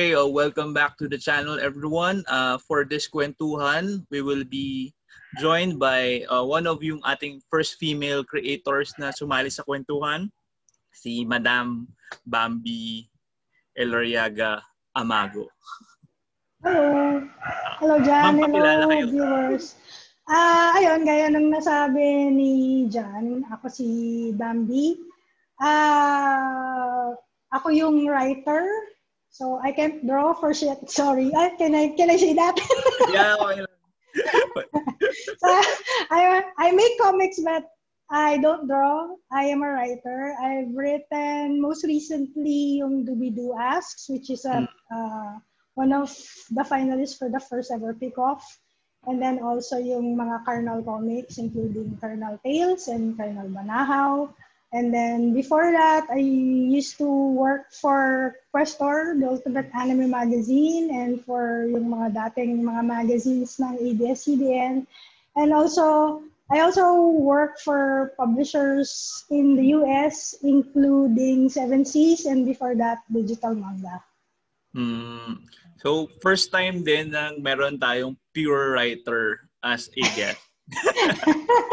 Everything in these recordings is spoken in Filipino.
Okay, uh, welcome back to the channel, everyone. Uh, for this kwentuhan, we will be joined by uh, one of yung ating first female creators na sumali sa kwentuhan, si Madam Bambi Eloriaga Amago. Hello. Hello, Jan. Hello, kayo. viewers. Ah, uh, ayun, gaya ng nasabi ni Jan, ako si Bambi. Ah, uh, ako yung writer So I can't draw for shit. Sorry. Uh, can I can I say that? yeah, okay so, I I make comics but I don't draw. I am a writer. I've written most recently yung Doobie-Doo Asks, which is a, mm. uh, one of the finalists for the first ever pick-off. And then also yung mga Carnal comics, including Carnal Tales and Carnal Banahaw. And then before that, I used to work for Questor, the Ultimate Anime Magazine, and for yung mga dating mga magazines ng ABS-CBN. And also, I also work for publishers in the US, including Seven Seas, and before that, Digital Manga. Mm. So, first time din na meron tayong pure writer as a guest.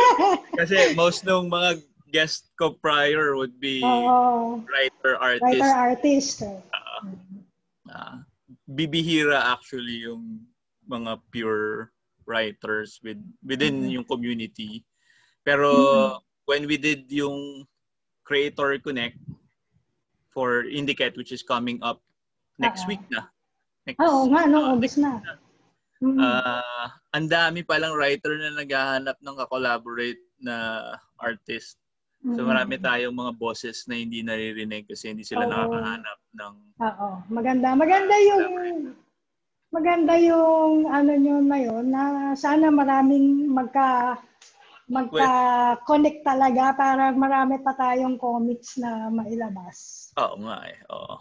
Kasi most ng mga guest ko prior would be oh, writer artist. Writer artist. Uh, uh, bibihira actually yung mga pure writers with within mm-hmm. yung community. Pero mm-hmm. when we did yung Creator Connect for Indicate which is coming up next Uh-oh. week na. Next, Oo nga, no, uh, August na. Mm-hmm. Uh, ang dami palang writer na naghahanap ng ka-collaborate na artist. So marami mm. tayong mga bosses na hindi naririnig kasi hindi sila Oo. nakakahanap ng Oo, maganda. Maganda yung maganda yung ano nyo na yun na sana maraming magka magka-connect talaga para marami pa tayong comics na mailabas. Oo nga eh. Oo.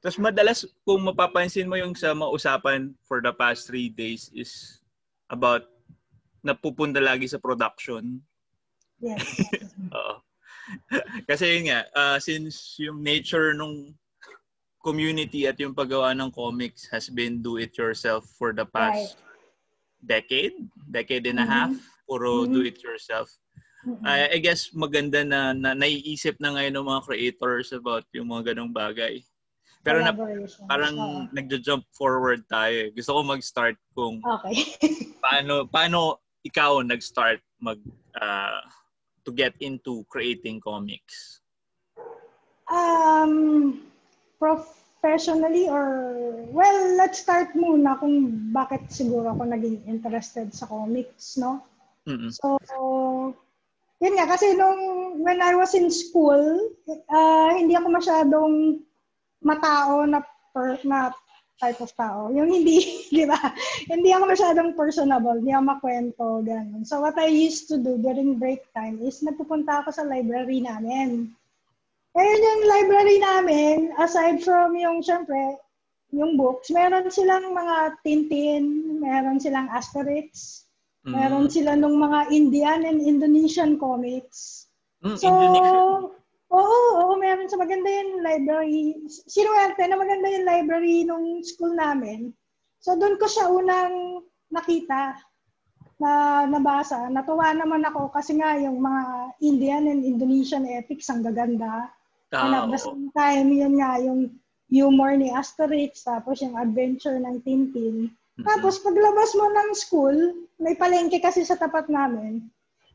Tapos madalas kung mapapansin mo yung sa mausapan for the past three days is about napupunta lagi sa production Yes. Oo. Kasi yun nga, uh, since yung nature nung community at yung paggawa ng comics has been do it yourself for the past right. decade, decade and a mm-hmm. half, puro mm-hmm. do it yourself. Mm-hmm. Uh, I guess maganda na, na naiisip na ngayon ng mga creators about yung mga ganong bagay. Pero na, parang oh. nagjo-jump forward tayo. Eh. Gusto ko mag-start kung okay. paano paano ikaw nag-start mag uh, to get into creating comics? Um, professionally or, well, let's start muna kung bakit siguro ako naging interested sa comics, no? Mm-hmm. So, yun nga, kasi nung, when I was in school, uh, hindi ako masyadong matao na per, na type of tao. Yung hindi, di ba? hindi ako masyadong personable, hindi ako makwento, ganun. So what I used to do during break time is nagpupunta ako sa library namin. Ngayon yung library namin, aside from yung, syempre, yung books, meron silang mga Tintin, meron silang Asterix, mm. meron sila nung mga Indian and Indonesian comics. Mm, so, Indonesian. Oo, oo, meron sa maganda yung library. Sinuwerte na maganda yung library nung school namin. So doon ko siya unang nakita na nabasa. Natuwa naman ako kasi nga yung mga Indian and Indonesian epics ang gaganda. Oh. And at the same time, yun nga, yung humor ni Asterix, tapos yung adventure ng Tintin. Mm-hmm. Tapos paglabas mo ng school, may palengke kasi sa tapat namin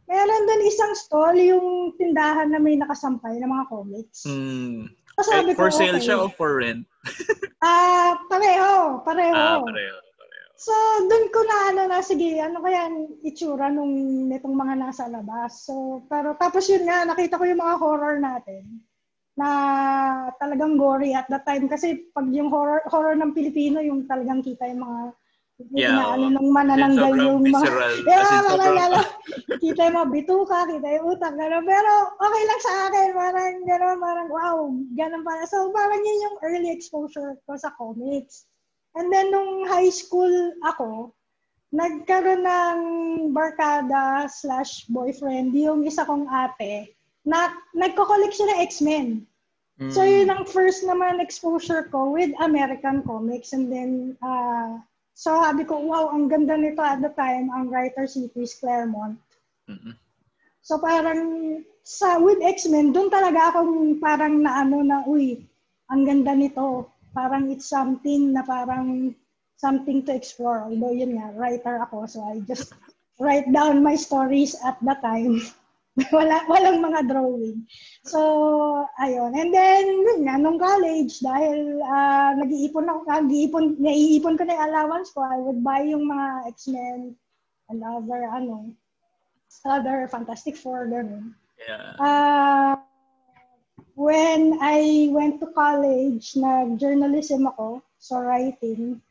meron doon isang stall, yung tindahan na may nakasampay ng mga comics. Mm. So, sabi for ko, sale okay. siya o for rent? Ah, uh, pareho, pareho. Ah, pareho, pareho. So, doon ko na ano na, sige, ano kaya itsura nung nitong mga nasa labas. So, pero tapos yun nga, nakita ko yung mga horror natin na talagang gory at that time kasi pag yung horror horror ng Pilipino yung talagang kita yung mga Yeah, na ano nung manananggal yung mga... Yeah, manananggal. kita yung mga bituka, kita yung utak, gano'n. Pero okay lang sa akin, parang gano'n, parang wow, gano'n pala. So parang yun yung early exposure ko sa comics. And then nung high school ako, nagkaroon ng barkada slash boyfriend yung isa kong ate na nagko-collect siya ng X-Men. Mm. So yun ang first naman exposure ko with American comics and then uh, so sabi ko, wow, ang ganda nito at the time, ang writer si Chris Claremont. Mm-hmm. So parang sa with X-Men, doon talaga ako parang naano na, uy, ang ganda nito. Parang it's something na parang something to explore. Although yun nga, writer ako, so I just write down my stories at the time. Wala, walang mga drawing. So, ayun. And then, yun nga, nung college, dahil uh, nag-iipon ako, nag-iipon, naiipon ko na yung allowance ko, I would buy yung mga X-Men and other, ano, other Fantastic Four, ganun. Yeah. Uh, when I went to college, nag-journalism ako, so writing.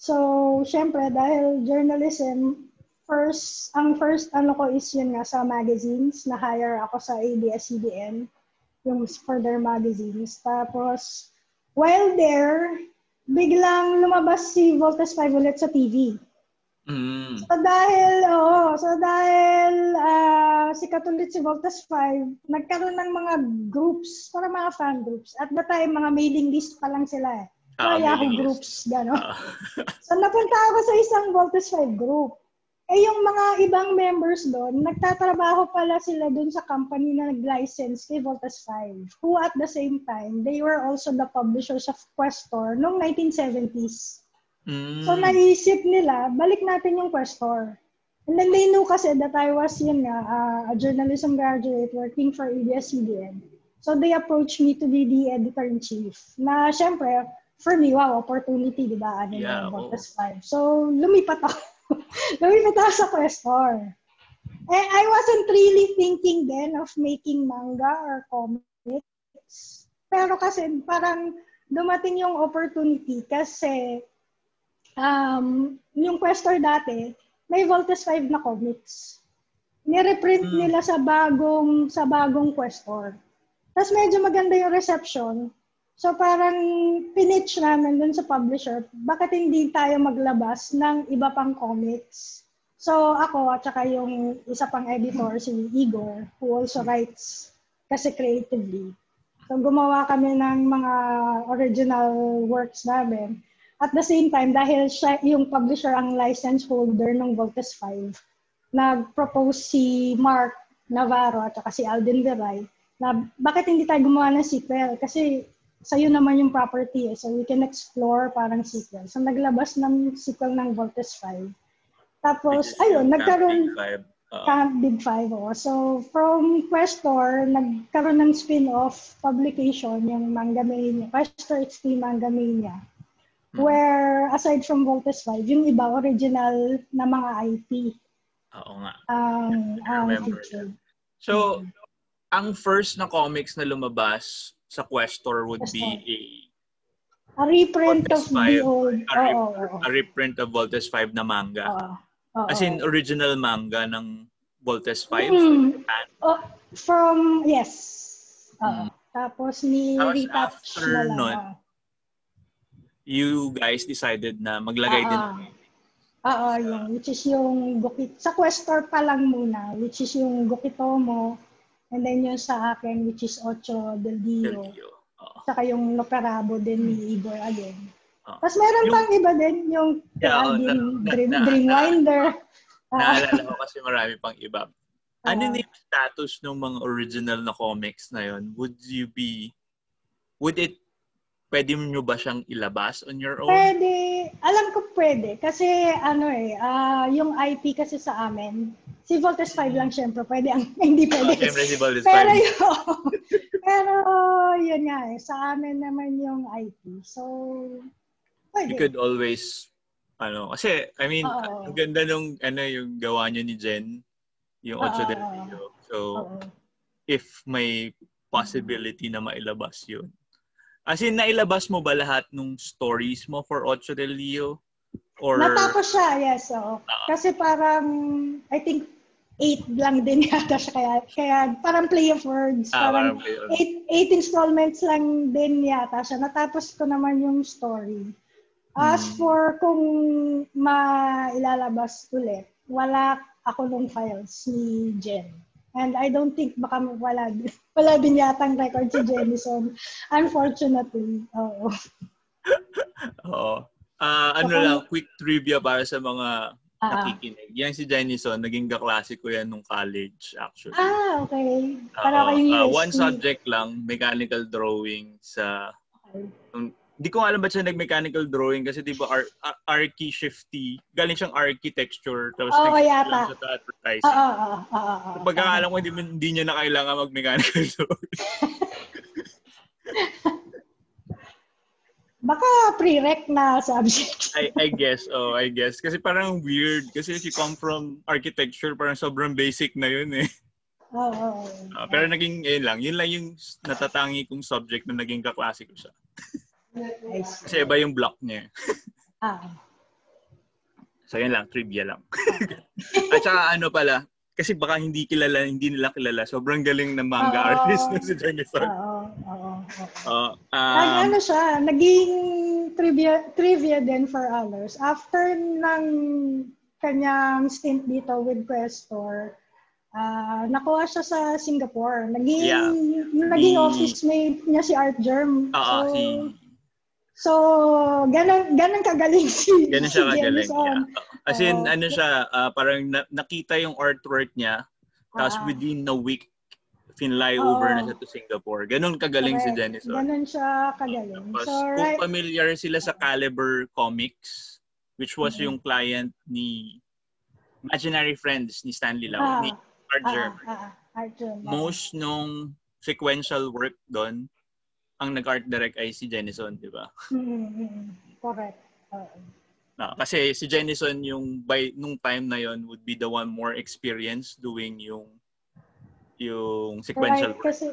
So, syempre, dahil journalism, first, ang first ano ko is yun nga sa magazines, na-hire ako sa ABS-CBN, yung for their magazines. Tapos, while there, biglang lumabas si Voltes 5 ulit sa TV. Mm. So dahil, oo, so dahil uh, si Katulit si Voltes 5, nagkaroon ng mga groups, para mga fan groups. At the time, mga mailing list pa lang sila eh. Uh, Yahoo groups, gano'n. Uh. so napunta ako sa isang Voltes 5 group. Eh yung mga ibang members doon, nagtatrabaho pala sila doon sa company na nag-license kay Voltas 5, who at the same time, they were also the publishers of Questor noong 1970s. Mm. So naisip nila, balik natin yung Questor. And then they knew kasi that I was yun nga, uh, a journalism graduate working for ABS-CBN. So they approached me to be the editor-in-chief. Na syempre, for me, wow, opportunity, di ba? Ano yeah, Voltas 5. So lumipat ako. Lumipat ako sa Questor. And I wasn't really thinking then of making manga or comics. Pero kasi parang dumating yung opportunity kasi um, yung Questor dati, may Voltes 5 na comics. Nireprint mm. nila sa bagong sa bagong Questor. Tapos medyo maganda yung reception. So parang pinitch namin dun sa publisher, bakit hindi tayo maglabas ng iba pang comics? So ako at saka yung isa pang editor, si Igor, who also writes kasi creatively. So gumawa kami ng mga original works namin. At the same time, dahil siya, yung publisher ang license holder ng Voltes 5, nag-propose si Mark Navarro at saka si Alden Veray na bakit hindi tayo gumawa ng sequel? Kasi sa'yo naman yung property eh. So we can explore parang sequel. So naglabas ng sequel ng Voltes 5. Tapos, ayun, nagkaroon... Big uh, Camp Big Five. Oh. So, from Questor, nagkaroon ng spin-off publication, yung Manga Mania, Questor XT Manga Mania. Hmm. Where, aside from Voltes 5, yung iba, original na mga IP. Oo nga. Um, um, featured. So, hmm. ang first na comics na lumabas sa Questor would be a a reprint of 5, the old a, rep, oh, oh, oh. a reprint of Voltes 5 na manga. Oh, oh, As in original manga ng Voltes 5. Mm. Oh, from yes. Uh, mm. Tapos ni Tapos after na nun, you guys decided na maglagay uh, din Oo, yung which is yung Gokit sa Questor pa lang muna, which is yung Gokitomo And then yung sa akin, which is Ocho del Dio. Del Dio. Oh. Saka yung Noperabo din ni Igor again. Oh. Tapos meron yung, pang iba din, yung yeah, oh, na, Dream, na, Dreamwinder. Na, na, naalala ko kasi marami pang iba. Ano uh, yung status ng mga original na comics na yon? Would you be, would it, pwede nyo ba siyang ilabas on your own? Pwede. Alam ko pwede. Kasi ano eh, uh, yung IP kasi sa amin, Si Voltes 5 lang syempre, pwede ang hindi pwede. Oh, syempre si Voltes 5. Pero yun, pero yun nga eh, sa amin naman yung IP. So, pwede. You could always, ano, kasi, I mean, Uh-oh. ang ganda nung, ano, yung gawa niyo ni Jen, yung Ocho del Rio. So, Uh-oh. if may possibility na mailabas yun. As in, nailabas mo ba lahat ng stories mo for Ocho del Rio? Or... Natapos siya, yes. So. Uh, Kasi parang, I think, eight lang din yata siya. Kaya, kaya parang play of words. Ah, parang, parang eight, eight installments lang din yata siya. Natapos ko naman yung story. As hmm. for kung mailalabas ulit, wala ako nung files ni Jen. And I don't think baka wala, wala din yatang record si Jennison. Unfortunately. Oo. Oo. Uh, ano so, lang, quick trivia para sa mga uh, nakikinig. Yan si Jennison, naging kaklase ko yan nung college actually. Ah, okay. Para uh, kayong uh, One subject lang, mechanical drawing sa... Okay. Um, ko alam ba siya nag-mechanical drawing kasi di ba ar- ar- archi shifty. Galing siyang architecture. Tapos oh, yata. Sa advertising. Oo, oo, oo. oo. Pagkakalam ko, hindi, hindi niya na kailangan mag-mechanical drawing. Baka pre-rec na subject. I, I guess, oh, I guess. Kasi parang weird. Kasi if you come from architecture, parang sobrang basic na yun eh. Oo. Oh, oh, uh, pero naging, yun lang. Yun lang yung natatangi kong subject na naging kaklase ko siya. Kasi iba yung block niya. ah. So, yan lang. Trivia lang. At saka ano pala, kasi baka hindi kilala, hindi nila kilala. Sobrang galing ng manga oh, artist na si Jenison. Oo, oo, oo. Um, ano siya, naging trivia, trivia din for others. After ng kanyang stint dito with Questor, uh, nakuha siya sa Singapore. Naging, yeah. naging the, office mate niya si Art Germ. Oo, so, si So, ganun, ganun kagaling si Ganun siya si kagaling. Yeah. As in, uh, ano siya, uh, parang na, nakita yung artwork niya, tapos uh, within a week, finly uh, over na siya to Singapore. Ganun kagaling correct. si Jennison. Ganun siya kagaling. Tapos, so, right. kung familiar sila sa Caliber Comics, which was mm-hmm. yung client ni Imaginary Friends ni Stanley Lau, uh, ni Art German. Uh, Art German. Most nung sequential work doon, ang nag-art direct ay si Jennison, di ba? Mm-hmm. Correct. Uh, no, kasi si Jennison yung by nung time na yon would be the one more experience doing yung yung sequential right, Kasi,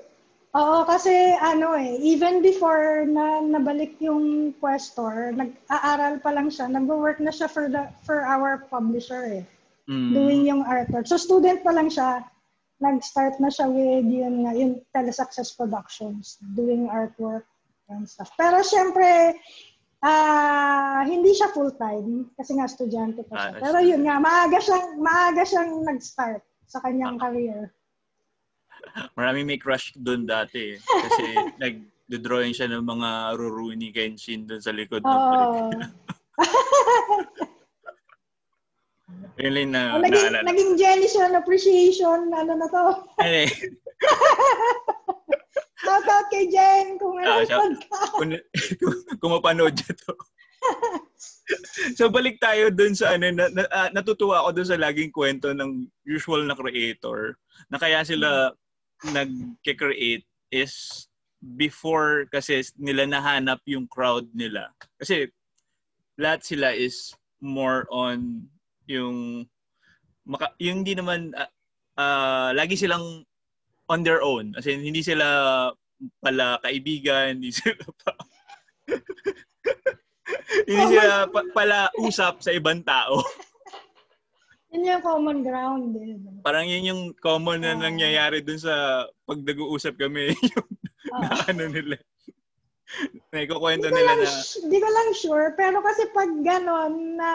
oo, kasi ano eh, even before na nabalik yung Questor, nag-aaral pa lang siya, nag-work na siya for the for our publisher eh. Mm. Doing yung artwork. So student pa lang siya nag-start na siya with yun nga, yung Telesuccess Productions, doing artwork and stuff. Pero syempre, uh, hindi siya full-time kasi nga estudyante pa siya. Ah, Pero yun nga, maaga siyang, maaga siyang nag-start sa kanyang ah. career. Marami may crush doon dati. Eh. Kasi nag-drawing siya ng mga Rurouni Kenshin doon sa likod. Oh. Yun lang na oh, naging, naalala. Naging Jenison appreciation, ano na to. Eh. Shout out kay Jen kung ano uh, ka. Kung, kung, kung mapanood niya to. so balik tayo dun sa ano na, na, uh, natutuwa ako dun sa laging kwento ng usual na creator na kaya sila nagke-create is before kasi nila nahanap yung crowd nila. Kasi lahat sila is more on yung maka, yung hindi naman uh, uh, lagi silang on their own. As in, hindi sila pala kaibigan, hindi sila pa hindi sila pa, pala usap sa ibang tao. Yun yung common ground din. Parang yun yung common na uh, nangyayari dun sa pag nag-uusap kami. yung uh, na ano nila. May kukwento nila lang, na... Hindi ko lang sure, pero kasi pag ganon na,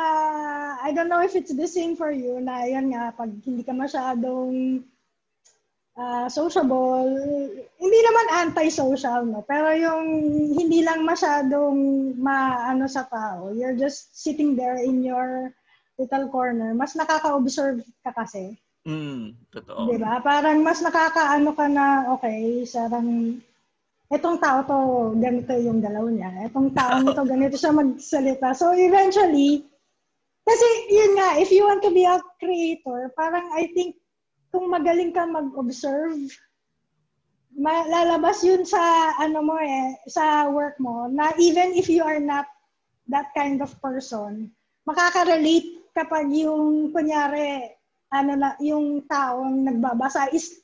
I don't know if it's the same for you, na yan nga, pag hindi ka masyadong uh, sociable, hindi naman anti-social, no? Pero yung hindi lang masyadong maano sa tao, you're just sitting there in your little corner, mas nakaka-observe ka kasi. Mm, totoo. Di ba? Parang mas nakakaano ka na, okay, sarang etong tao to, ganito yung galaw niya. Etong tao nito, ganito siya magsalita. So eventually, kasi yun nga, if you want to be a creator, parang I think kung magaling ka mag-observe, lalabas yun sa ano mo eh, sa work mo, na even if you are not that kind of person, makaka-relate kapag yung, kunyari, ano na, yung taong nagbabasa is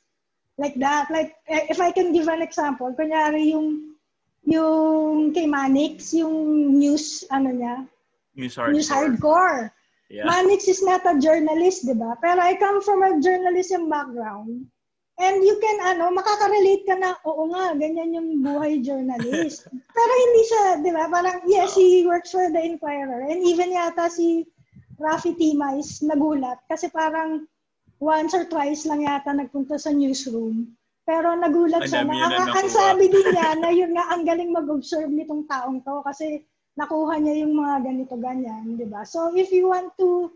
like that. Like, eh, if I can give an example, kunyari yung, yung kay Manix, yung news, ano niya? News hardcore. News hardcore. Yeah. Manix is not a journalist, di ba? Pero I come from a journalism background. And you can, ano, makaka-relate ka na, oo nga, ganyan yung buhay journalist. Pero hindi siya, di ba? Parang, yes, he works for the Inquirer. And even yata si Rafi Timais nagulat kasi parang once or twice lang yata nagpunta sa newsroom. Pero nagulat siya na, ang, ang sabi din niya na yun nga, ang galing mag-observe nitong taong to kasi nakuha niya yung mga ganito ganyan, di ba? So if you want to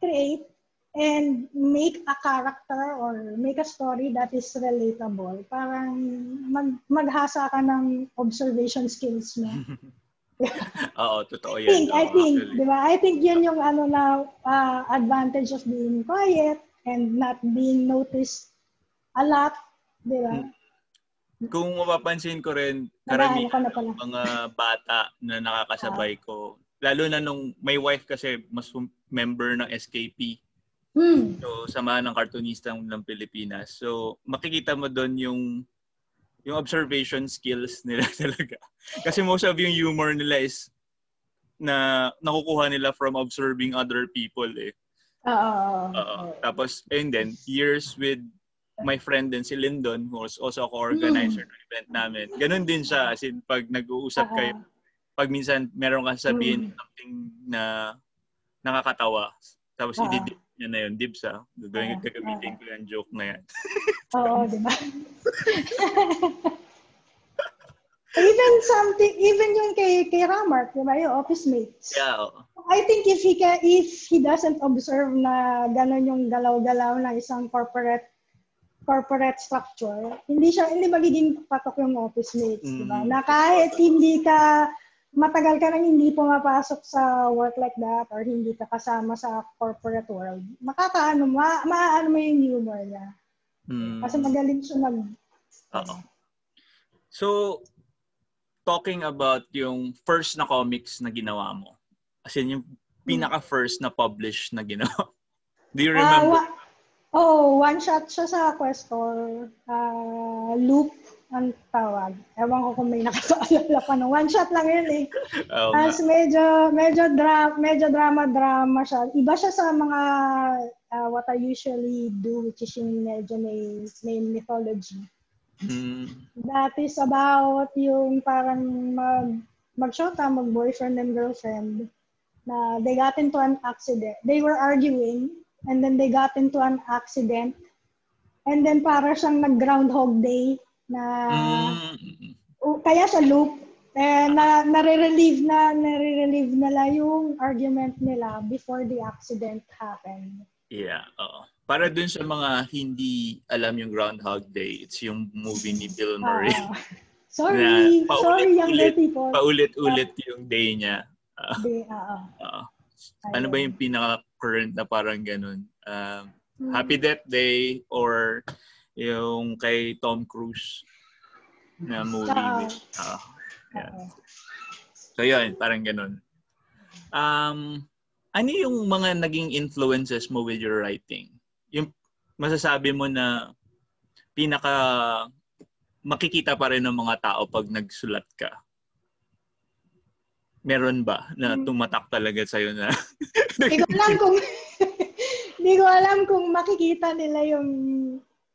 create and make a character or make a story that is relatable, parang mag, maghasa ka ng observation skills mo. Oo, totoo yan. I think, I think, di ba? I think yun yung ano na uh, advantage of being quiet and not being noticed a lot Di ba? Hmm. Kung mapapansin ko rin, karamihan ng mga bata na nakakasabay ah. ko, lalo na nung may wife kasi mas member ng SKP. Hmm. So, samahan ng kartonista ng Pilipinas. So, makikita mo doon yung yung observation skills nila talaga. Kasi most of yung humor nila is na nakukuha nila from observing other people eh. Oo. Uh, tapos, and then, years with my friend din si Lyndon who was also ako organizer mm. ng event namin. Ganun din siya as in pag nag-uusap uh-huh. kayo pag minsan meron kang sabihin mm. something na nakakatawa tapos uh-huh. ididip niya na yun, dibs ah. Gagawin, uh-huh. gagamitin ko yung joke na yan. Oo, di ba? even something, even yung kay, kay Ramark, di ba, yung office mates. Yeah. I think if he can, if he doesn't observe na gano'n yung galaw-galaw ng isang corporate corporate structure, hindi siya hindi magiging patok yung office mates, mm. di ba? Mm. Na kahit hindi ka matagal ka nang hindi pumapasok sa work like that or hindi ka kasama sa corporate world, makakaano, ma maaano mo yung humor niya. Mm. Kasi magaling siya mag... Oo. So, talking about yung first na comics na ginawa mo, as in yung pinaka-first na publish na ginawa, do you ah, remember? Uh, wa- Oh, one shot siya sa Questor. Uh, loop ang tawag. Ewan ko kung may nakakaalala pa no. One shot lang yun eh. Oh, Tapos medyo, medyo, dra- medyo drama-drama siya. Iba siya sa mga uh, what I usually do, which is yung medyo may, may mythology. Mm. That is about yung parang mag, mag-shota, mag-boyfriend and girlfriend na they got into an accident. They were arguing and then they got into an accident. And then para siyang nag-groundhog day na mm. kaya sa loop eh, na nare-relieve na nare-relieve nila yung argument nila before the accident happened. Yeah, oo. Para dun sa mga hindi alam yung Groundhog Day, it's yung movie ni Bill Murray. Uh, sorry, paulit, sorry younger people. Paulit-ulit uh, yung day niya. Uh, day, uh, uh, ano ba yung pinaka current na parang ganun. Um, hmm. Happy Death Day or yung kay Tom Cruise na movie. Uh, yeah. So yun, parang ganun. Um, ano yung mga naging influences mo with your writing? Yung masasabi mo na pinaka makikita pa rin ng mga tao pag nagsulat ka? Meron ba na hmm. tumatak talaga sa'yo na? Hindi ko alam kung hindi ko alam kung makikita nila yung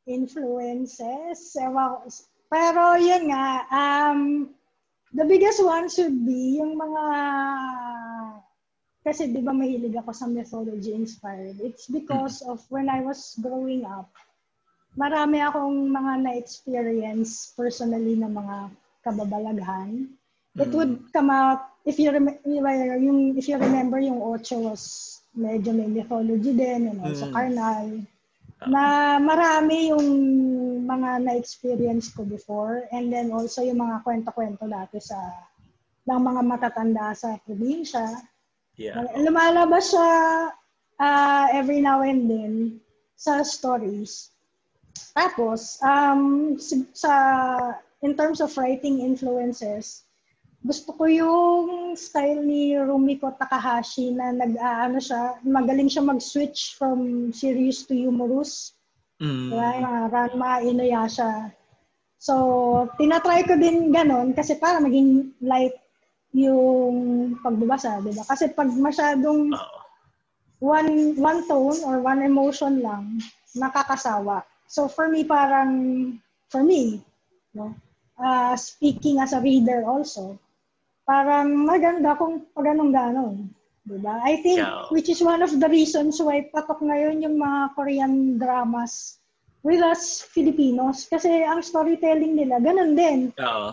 influences. Pero yun nga, um, the biggest one should be yung mga kasi di ba mahilig ako sa mythology inspired. It's because of when I was growing up, marami akong mga na-experience personally na mga kababalaghan. It would come out if you rem- yung if you remember yung Ocho was medyo may mythology din and also mm. carnal na marami yung mga na-experience ko before and then also yung mga kwento-kwento dati sa ng mga matatanda sa probinsya. Yeah. Lumalabas siya uh, every now and then sa stories. Tapos, um, sa, in terms of writing influences, gusto ko yung style ni Rumiko Takahashi na nag-aano siya, magaling siya mag-switch from serious to humorous. Mm. Diba? Mga Ranma Inuyasha. So, tinatry ko din ganon kasi para maging light yung pagbabasa, di ba? Kasi pag masyadong one one tone or one emotion lang, nakakasawa. So for me parang for me, no, uh, speaking as a reader also, parang maganda kung pag anong ganon. Diba? I think, yeah. which is one of the reasons why patok ngayon yung mga Korean dramas with us Filipinos. Kasi ang storytelling nila, ganun din. Oo.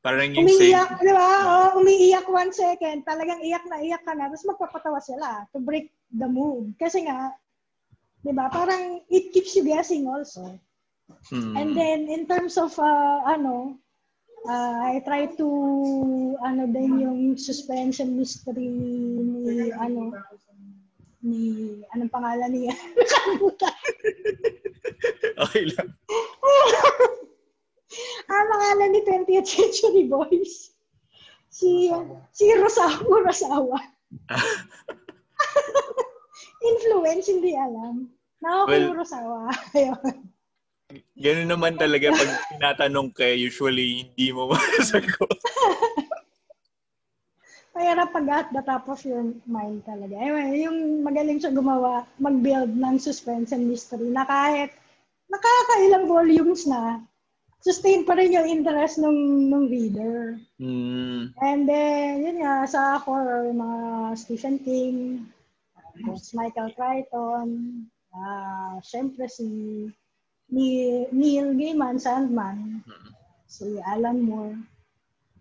Parang yung umiiyak, same. di ba? Oh, umiiyak one second, talagang iyak na iyak ka na, tapos magpapatawa sila to break the mood. Kasi nga, di ba, parang it keeps you guessing also. Hmm. And then, in terms of, uh, ano, uh, I try to, ano din yung suspense and mystery ni, ano, ni, anong pangalan niya? okay lang. Ang pangalan ni 20th Century Boys. Si, si Rosawa. Rosawa. Influence, hindi alam. Naku, well, Rosawa. Ayun. Ganun naman talaga pag tinatanong ka, usually hindi mo masagot. Mahirap pag at the top of your mind talaga. Anyway, yung magaling siya gumawa, mag-build ng suspense and mystery na kahit nakakailang volumes na, sustain pa rin yung interest ng, ng reader. Mm. And then, yun nga, sa horror, mga Stephen King, Michael Crichton, uh, syempre si ni Neil Gaiman, Sandman, mm-hmm. si Alan Moore.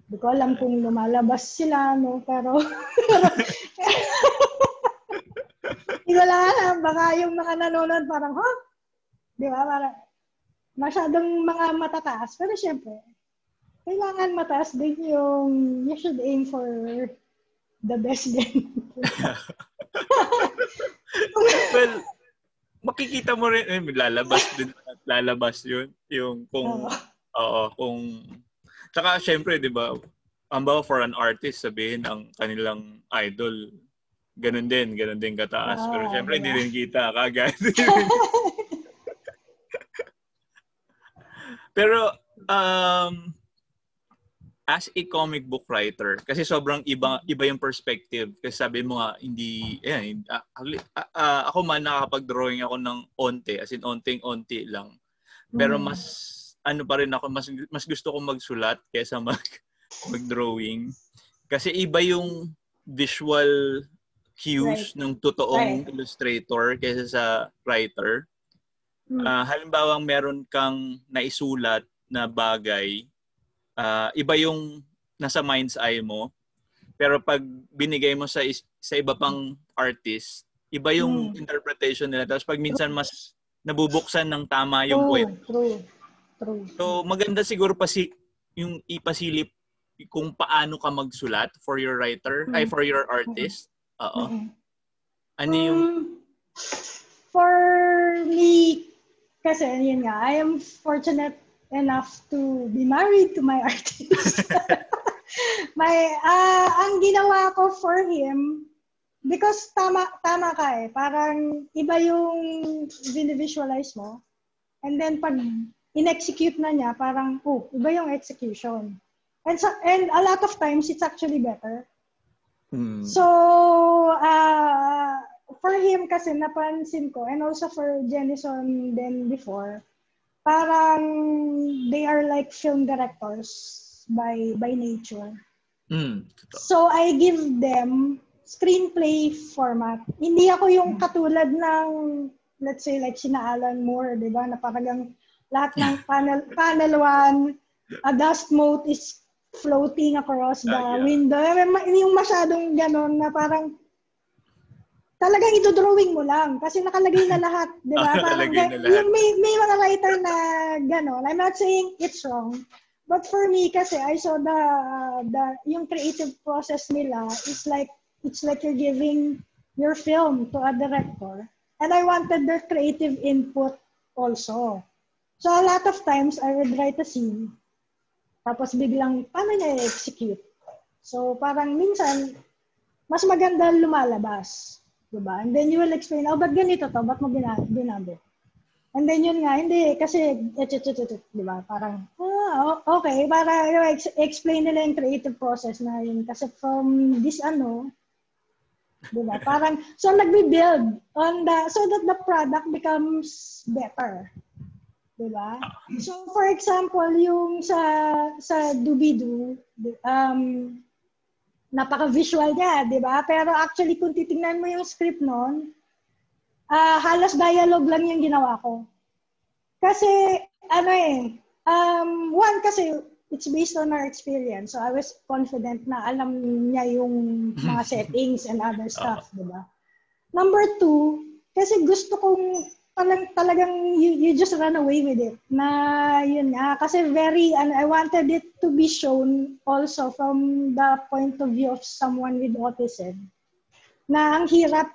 Hindi ko alam kung lumalabas sila, no? Pero, hindi ko lang alam. Baka yung mga nanonood parang? Huh? Di ba? Parang, masyadong mga matataas. Pero syempre, kailangan mataas din yung, you should aim for the best din. well, makikita mo rin, eh, lalabas din at lalabas yun. Yung kung, oo, oo kung, tsaka syempre, di ba, ambaw for an artist, sabihin ang kanilang idol, ganun din, ganun din kataas. Oh, Pero syempre, hindi rin kita kagad. Pero, um, as a comic book writer kasi sobrang iba iba yung perspective kasi sabi mo nga hindi ayan uh, uh, ako man nakakapag-drawing ako ng onte as in onting-onti lang pero mm. mas ano pa rin ako mas mas gusto ko magsulat kaysa mag mag-drawing kasi iba yung visual cues right. ng totoong right. illustrator kaysa sa writer. Uh, halimbawa meron kang naisulat na bagay uh, iba yung nasa mind's eye mo. Pero pag binigay mo sa sa iba pang artist, iba yung hmm. interpretation nila. Tapos pag minsan mas nabubuksan ng tama yung true, point. True. True. So maganda siguro pa si yung ipasilip kung paano ka magsulat for your writer, mm-hmm. ay for your artist. Oo. Mm-hmm. Ano yung um, for me kasi yun nga, I am fortunate enough to be married to my artist. my uh, ang ginawa ko for him because tama tama ka eh parang iba yung visualize mo and then pag in-execute na niya parang oh iba yung execution and so, and a lot of times it's actually better mm. so uh, for him kasi napansin ko and also for Jennison then before parang they are like film directors by by nature. Mm, so I give them screenplay format. Hindi ako yung katulad ng let's say like sina Alan Moore, 'di ba? Na parang lahat ng panel panel 1 a dust mote is floating across the uh, yeah. window. Yung masyadong ganon na parang talagang ito-drawing mo lang kasi nakalagay na lahat, 'di ba? Parang na lahat. may may mga writer na gano'n. I'm not saying it's wrong. But for me kasi I saw the the yung creative process nila is like it's like you're giving your film to a director. And I wanted their creative input also. So a lot of times I would write a scene tapos biglang paano niya i-execute. So parang minsan mas maganda lumalabas. Diba? And then you will explain, oh, ba't ganito to? Ba't mo ginamit? And then yun nga, hindi, kasi, et, et, et, et, di ba? Parang, ah, okay, para you ex- explain nila yung creative process na yun. Kasi from this ano, di ba? Parang, so nagbe-build on the, so that the product becomes better. Di ba? So, for example, yung sa, sa Doobie-Doo, um, napaka-visual niya, di ba? Pero actually, kung titingnan mo yung script noon, uh, halos dialogue lang yung ginawa ko. Kasi, ano eh, um, one, kasi it's based on our experience. So I was confident na alam niya yung mga settings and other stuff, di ba? Number two, kasi gusto kong talang, talagang you, you just run away with it. Na yun nga, kasi very, and I wanted it to be shown also from the point of view of someone with autism. Na ang hirap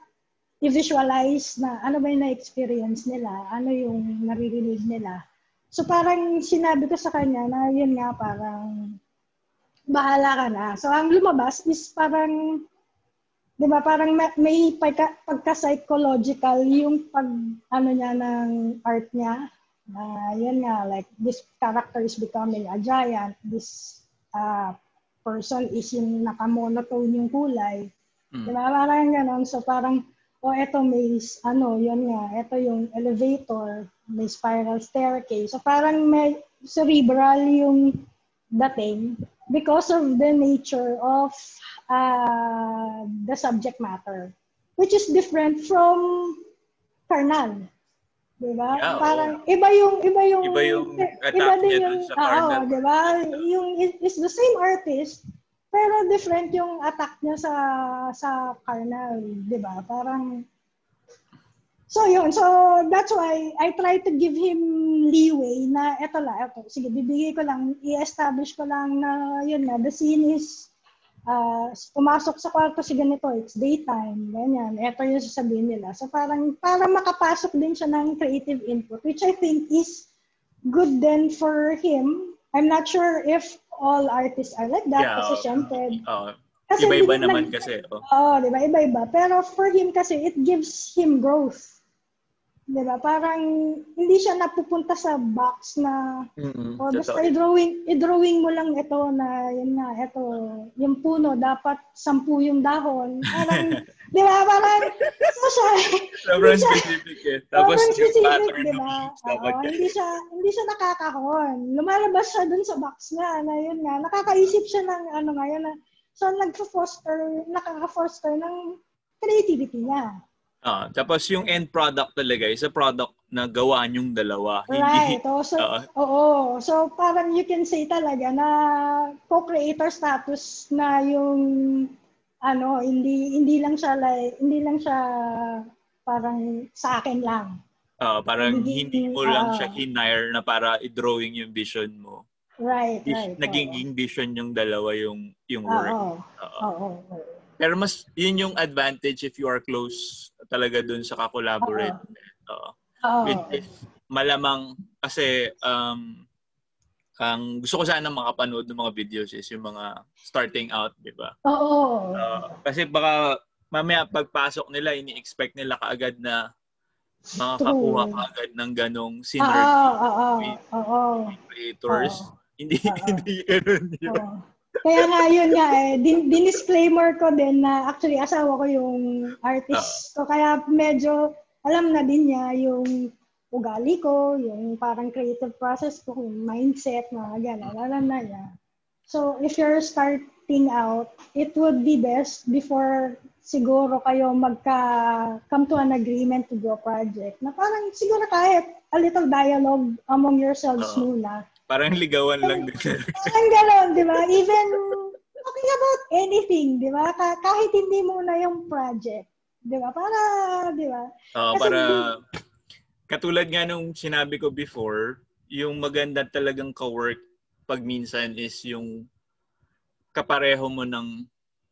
i-visualize na ano ba yung na-experience nila, ano yung naririnig nila So parang sinabi ko sa kanya na yun nga parang bahala ka na. So ang lumabas is parang 'di ba parang may, pagka, pagka-psychological yung pag ano niya ng art niya. Uh, yun nga like this character is becoming a giant. This uh, person is yung nakamonotone yung kulay. Mm. 'Di parang ganun. So parang o oh, eto may ano, yun nga, eto yung elevator, may spiral staircase. So parang may cerebral yung dating because of the nature of uh, the subject matter, which is different from carnal. Diba? Yeah, Parang oh. iba yung iba yung iba yung iba din yung sa oo, di ba? Yung is the same artist pero different yung attack niya sa sa Carnal, 'di ba? Parang So yun, so that's why I try to give him leeway na eto la, eto, sige, bibigay ko lang, i-establish ko lang na yun na, the scene is uh, pumasok sa kwarto si ganito, it's daytime, ganyan, eto yung sasabihin nila. So parang, para makapasok din siya ng creative input, which I think is good then for him. I'm not sure if all artists are like that yeah, kasi syempre. Uh, kasi iba-iba naman nag, kasi. Oo, oh. oh, di ba? Iba-iba. Pero for him kasi, it gives him growth. Di ba? Parang hindi siya napupunta sa box na mm-hmm. oh, basta i-drawing, i-drawing mo lang ito na yun nga, ito, yung puno, dapat sampu yung dahon. Parang, di ba? Parang, so siya, sobrang specific eh. Tapos yung specific, pattern di ba? Uh, hindi siya, hindi siya nakakahon. Lumalabas siya dun sa box nga, na yun nga, nakakaisip siya ng ano nga, yun na, so nagfo-foster, nakaka-foster ng creativity niya. Ah, tapos yung end product talaga is a product na gawa yung dalawa. Right. Hindi, oh, so, uh, oo. So parang you can say talaga na co-creator status na yung ano, hindi hindi lang siya like hindi lang siya parang sa akin lang. Uh, parang hindi, hindi mo uh, lang siya hinire na para i-drawing yung vision mo. Right, right. Naging uh, vision yung dalawa yung yung work. Oo. Oo. oo. Pero mas yun yung advantage if you are close talaga dun sa ka-collaborate. Uh, uh, with malamang kasi um, ang gusto ko sana makapanood ng mga videos is yung mga starting out, di ba? Oo. Uh, kasi baka mamaya pagpasok nila, ini-expect nila kaagad na makakakuha kaagad ng ganong synergy uh, uh, uh, with uh, uh, creators. Uh, hindi, uh, hindi ganun yun. Uh, kaya nga, yun nga eh. Din, disclaimer ko din na actually asawa ko yung artist. So kaya medyo alam na din niya yung ugali ko, yung parang creative process ko, yung mindset, mga gano'n. Alam na niya. So if you're starting out, it would be best before siguro kayo magka come to an agreement to do a project na parang siguro kahit a little dialogue among yourselves uh, muna Parang ligawan lang din. Parang gano'n, di ba? Even talking about anything, di ba? Kahit hindi mo na yung project. Di ba? Para, di ba? Oo, uh, para, katulad nga nung sinabi ko before, yung maganda talagang ka-work pag minsan is yung kapareho mo ng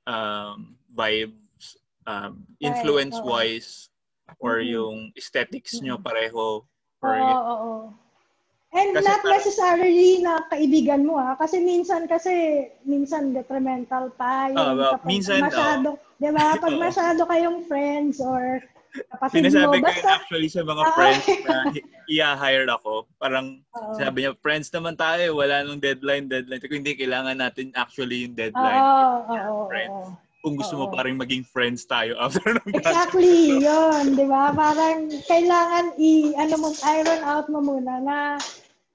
um, vibes, um, influence-wise, or mm-hmm. yung aesthetics nyo pareho. Or, oo, oo. And kasi not necessarily na kaibigan mo ha. Kasi minsan kasi, minsan detrimental pa yung oh, well, minsan, masyado, oh. di ba? Pag masyado kayong friends or kapatid Sinasabi mo. Basta, ko actually sa mga uh, friends na i-hire ako. Parang uh, sabi niya, friends naman tayo, wala nang deadline, deadline. Kung hindi, kailangan natin actually yung deadline. Oo, oo, oo. Kung gusto mo pa rin maging friends tayo after ng Exactly, yun, di ba? Parang kailangan i, ano mo, iron out mo muna na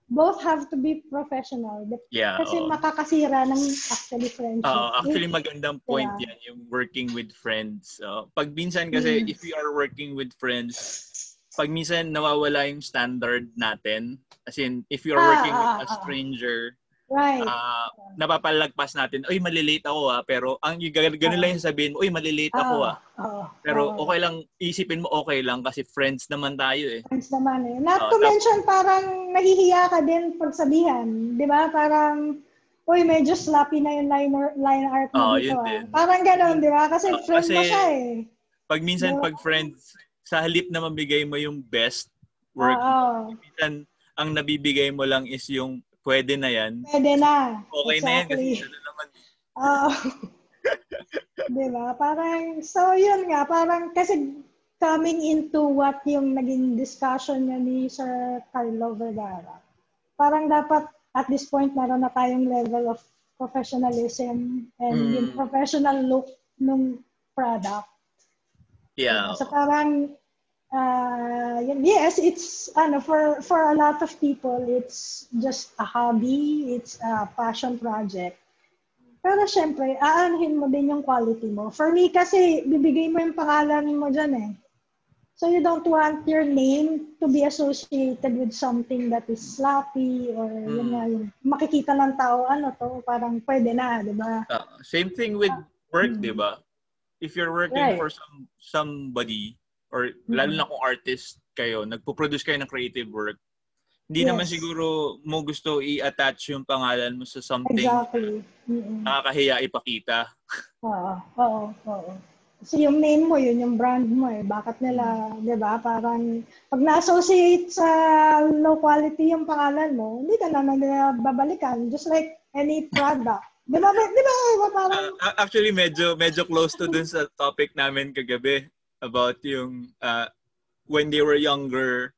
both have to be professional. Yeah. Kasi oo. makakasira ng actually friendship. Oo, actually magandang point Yeah. yan, yung working with friends. So, pag minsan kasi, Mm. if we are working with friends, pag minsan nawawala yung standard natin, as in, if you are Ah, working with ah, a ah. stranger, Right. ah, napapalagpas natin, uy, malilate ako ah. Pero ang Ah. lang yung sabihin, uy, malilate ako ah. Oo. Pero oo. okay lang, isipin mo okay lang kasi friends naman tayo eh. Friends naman eh. Not Oo, to mention, parang nahihiya ka din pagsabihan. Di ba? Parang, uy, medyo sloppy na yung line, line art mo Oo, dito. yun ah. din. Parang gano'n, di ba? Kasi Oo, friend mo kasi- siya eh. Pag minsan, Yeah. pag friends, sa halip na mabigay mo yung best work, Oo. minsan, ang nabibigay mo lang is yung pwede na yan. Pwede na. Okay na yan kasi Exactly. ano naman. Oo. Di ba? Parang, so yun nga, parang kasi coming into what yung naging discussion niya ni Sir Carlo Vergara, parang dapat at this point meron na tayong level of professionalism and Mm. yung professional look ng product. Yeah. So parang, uh, yun- yes, it's, ano, for, for a lot of people, it's just a hobby, it's a passion project. Pero syempre, aanhin mo din yung quality mo. For me kasi, bibigay mo yung pangalan mo dyan eh. So you don't want your name to be associated with something that is sloppy or yun Mm. nga, yung makikita ng tao, ano to, parang pwede na, di ba? Uh, same thing with work, Mm. di ba? If you're working Right. for some somebody, or lalo Mm. na kung artist kayo, nagpo-produce kayo ng creative work, hindi Yes. naman siguro mo gusto i-attach yung pangalan mo sa something Exactly. Nakakahiya ipakita. Oo, oo, oo. Kasi yung name mo, yun yung brand mo eh. Bakit nila, di ba, parang pag na-associate sa low quality yung pangalan mo, hindi ka naman nila babalikan. Just like any product. Di ba, di ba, di ba parang, Uh, actually, medyo medyo close to dun sa topic namin kagabi about yung uh, when they were younger,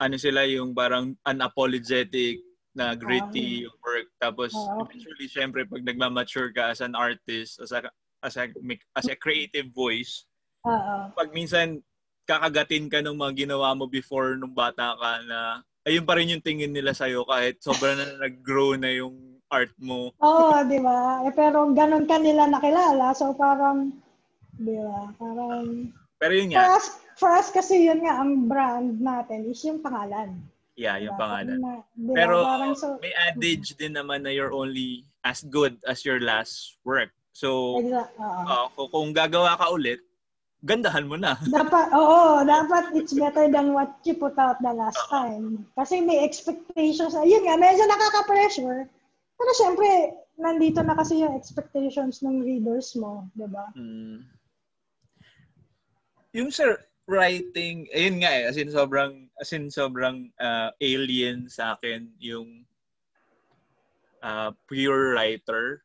ano sila yung parang unapologetic na gritty yung work. Tapos, Oo. eventually, syempre, pag nagmamature ka as an artist, as a, as a, as a creative voice, oo, pag minsan kakagatin ka ng mga ginawa mo before nung bata ka na ayun pa rin yung tingin nila sa'yo kahit sobrang na nag-grow na yung art mo. oo, di ba? Eh, pero ganun ka nila nakilala. So parang, di ba, parang, Pero yun for nga, us, for us kasi yun nga, ang brand natin is yung pangalan. yeah, yung Diba? pangalan. Na- di ba? Pero parang so, may adage din naman na you're only as good as your last work. So, exact, oo. uh, kung- gagawa ka ulit, gandahan mo na. Dapat, oo, dapat it's better than what you put out the last time. Kasi may expectations. Ayun nga, medyo nakaka-pressure. Pero syempre, nandito na kasi yung expectations ng readers mo, di ba? Mm. Yung sir, writing, ayun nga eh, as in sobrang, as in sobrang uh, alien sa akin yung uh, pure writer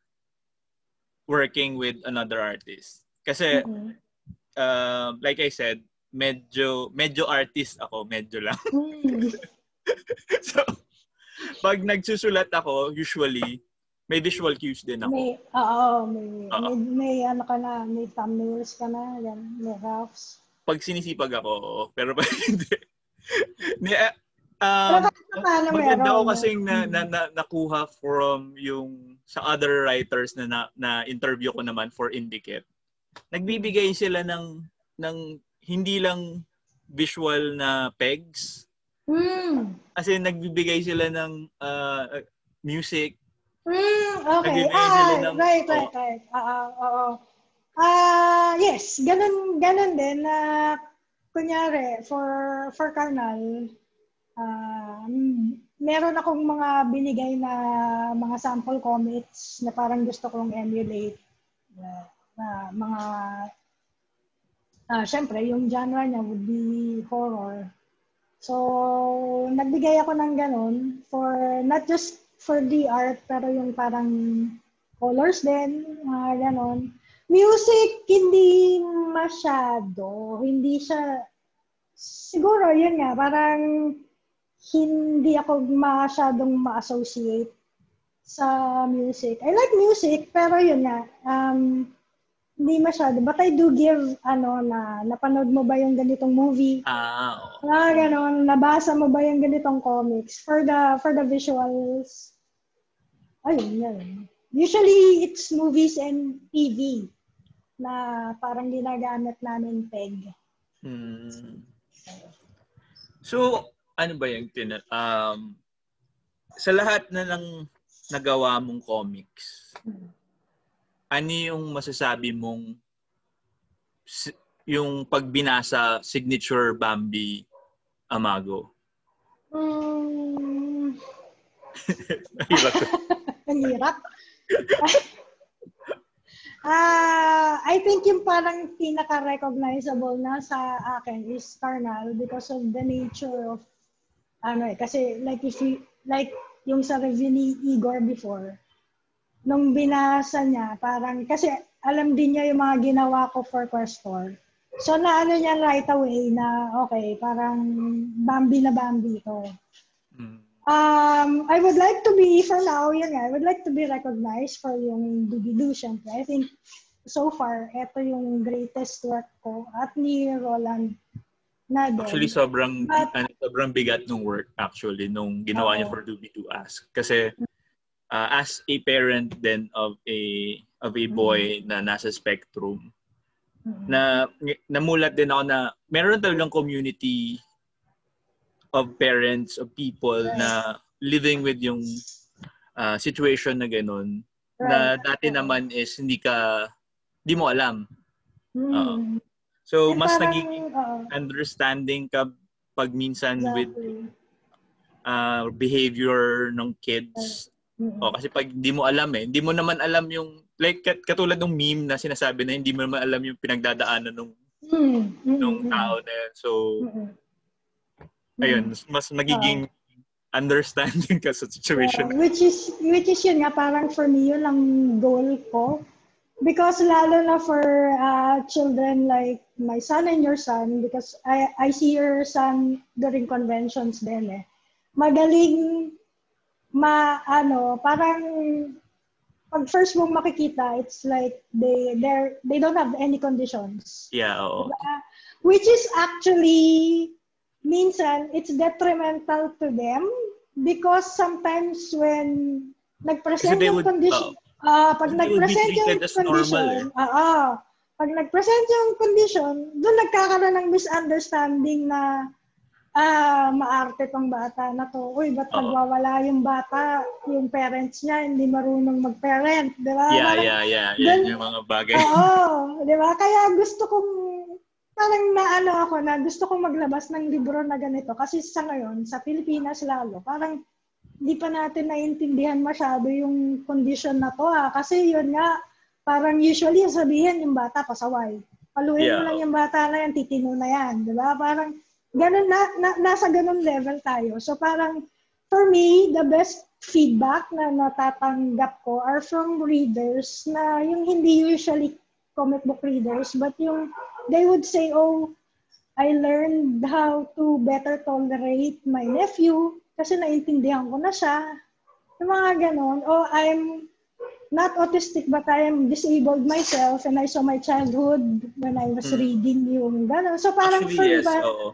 working with another artist. Kasi, Mhm. uh, like I said, medyo, medyo artist ako, medyo lang. Mm. so, pag nagsusulat ako, usually, may visual cues din ako. May, oo, may, Oo. may, may ano ka na, may thumbnails ka na, yan, may roughs. Pag sinisipag ako, oo. pero pag hindi. Uh, Pero um, paano maganda ko kasing na, na, na, nakuha from yung sa other writers na, na, na interview ko naman for Indicate. Nagbibigay sila ng, ng hindi lang visual na pegs. Mm. As in, nagbibigay sila ng uh, music. Mm, okay. Ah, ng- right, right, right. Oo, oo. Ah, yes, ganun ganun din na kunyari for for Karnal ah, m- meron akong mga binigay na mga sample comics na parang gusto kong emulate na, na mga ah syempre yung genre niya would be horror. So, nagbigay ako ng ganun for not just for the art, pero yung parang colors din, mga ganon. Music, hindi masyado. Hindi siya, siguro yun nga, parang hindi ako masyadong ma-associate sa music. I like music, pero yun nga, um, hindi masyado. But I do give, ano, na napanood mo ba yung ganitong movie? Ah, oo. Ah, ganon. Nabasa mo ba yung ganitong comics? For the, for the visuals. Ayun, yun. Usually, it's movies and TV na parang ginagamit namin peg. Hmm. So, ano ba yung tina um sa lahat na lang nagawa mong comics, ano yung masasabi mong yung pagbinasa signature Bambi Amago? Mm, Hirap. ang hirap. Ah, I think yung parang pinaka-recognizable na sa akin is Carnal because of the nature of ano eh kasi like if you like yung sa review ni Igor before nung binasa niya parang kasi alam din niya yung mga ginawa ko for Quest 4. So na ano niya right away na okay, parang Bambi na Bambi to. Mm. Um, I would like to be, for now, yun nga, I would like to be recognized for yung Doobie-Doo, syempre. I think, so far, ito yung greatest work ko at ni Roland na din. Actually, sobrang But- ano, sobrang bigat ng work actually nung ginawa niya Oo. for Doobie to Ask. Kasi uh, as a parent then of a of a boy na nasa spectrum, Mm. na namulat din ako na meron talagang community of parents, of people na living with yung uh, situation na ganun. Na dati naman is hindi ka, hindi mo alam. Mm. So, mas nagiging understanding ka pag minsan with uh, behavior ng kids. Mm. O, kasi pag hindi mo alam eh, hindi mo naman alam yung, like kat- katulad ng meme na sinasabi na hindi mo naman alam yung pinagdadaanan ng, Mm. Mm. ng Mm. tao na yun. So, Mm. ayun, mas- mas nagiging understanding ka sa situation. Yeah, which is which is yun nga parang for me yun ang goal ko because lalo na for uh, children like my son and your son because I I see your son during conventions din eh magaling ma ano parang pag first mong makikita it's like they they they don't have any conditions Yeah, oo. which is actually minsan it's detrimental to them because sometimes when nagpresent yung would- condition, oh. ah pag nagpresent yung condition, eh. ah, ah, pag nagpresent yung condition, doon nagkakaroon ng misunderstanding na ah, maarte tong bata na to. Uy, ba't Oo. nagwawala yung bata? Yung parents niya, hindi marunong mag-parent. Di ba? Yeah, Parang- yeah, yeah. Yan yung mga bagay. Oo, di ba? Kaya gusto kong, parang naano ako na gusto kong maglabas ng libro na ganito. Kasi sa ngayon, sa Pilipinas lalo, parang di pa natin naiintindihan masyado yung condition na to ha. Kasi yun nga, parang usually sabihin yung bata pasaway. Paluin mo Yeah. lang yung bata na yan, titino na yan. Di ba? Parang, ganun na, na, nasa ganun level tayo. So parang, for me, the best feedback na natatanggap ko are from readers na yung hindi usually comic book readers, but yung they would say, oh, I learned how to better tolerate my nephew kasi naintindihan ko na siya. Yung mga ganon. Oh, I'm not autistic but I am disabled myself and I saw my childhood when I was Hmm. reading yung ganon. So parang for Actually, yes. ba, Oo.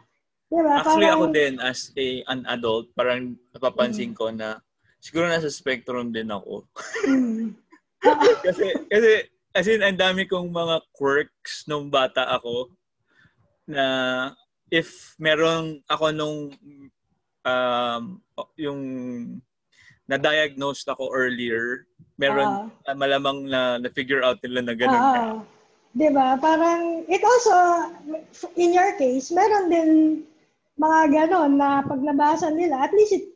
Diba, Actually, parang, ako din as a an adult, parang napapansin ko na siguro nasa spectrum din ako. mm, kasi, kasi, as in, ang dami kong mga quirks nung bata ako na if meron ako nung um, yung na-diagnosed ako earlier, meron Ah. malamang na na-figure out nila na ganun. Oo. Ah, 'Di ba? Parang it also in your case, meron din mga ganon na pag nabasa nila, at least it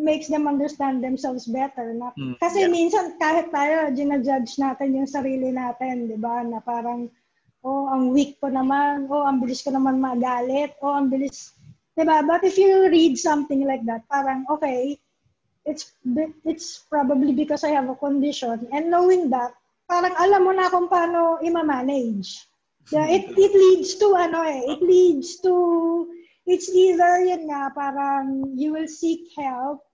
makes them understand themselves better. Na, Mm, kasi yeah. minsan kahit tayo, ginajudge natin yung sarili natin, di ba? Na parang, oh, ang weak ko naman, oh, ang bilis ko naman magalit, oh, ang bilis, di ba? But if you read something like that, parang, okay, it's it's probably because I have a condition. And knowing that, parang alam mo na kung paano i-manage. Yeah, it, it leads to, ano eh, it leads to, it's either, yun nga, parang you will seek help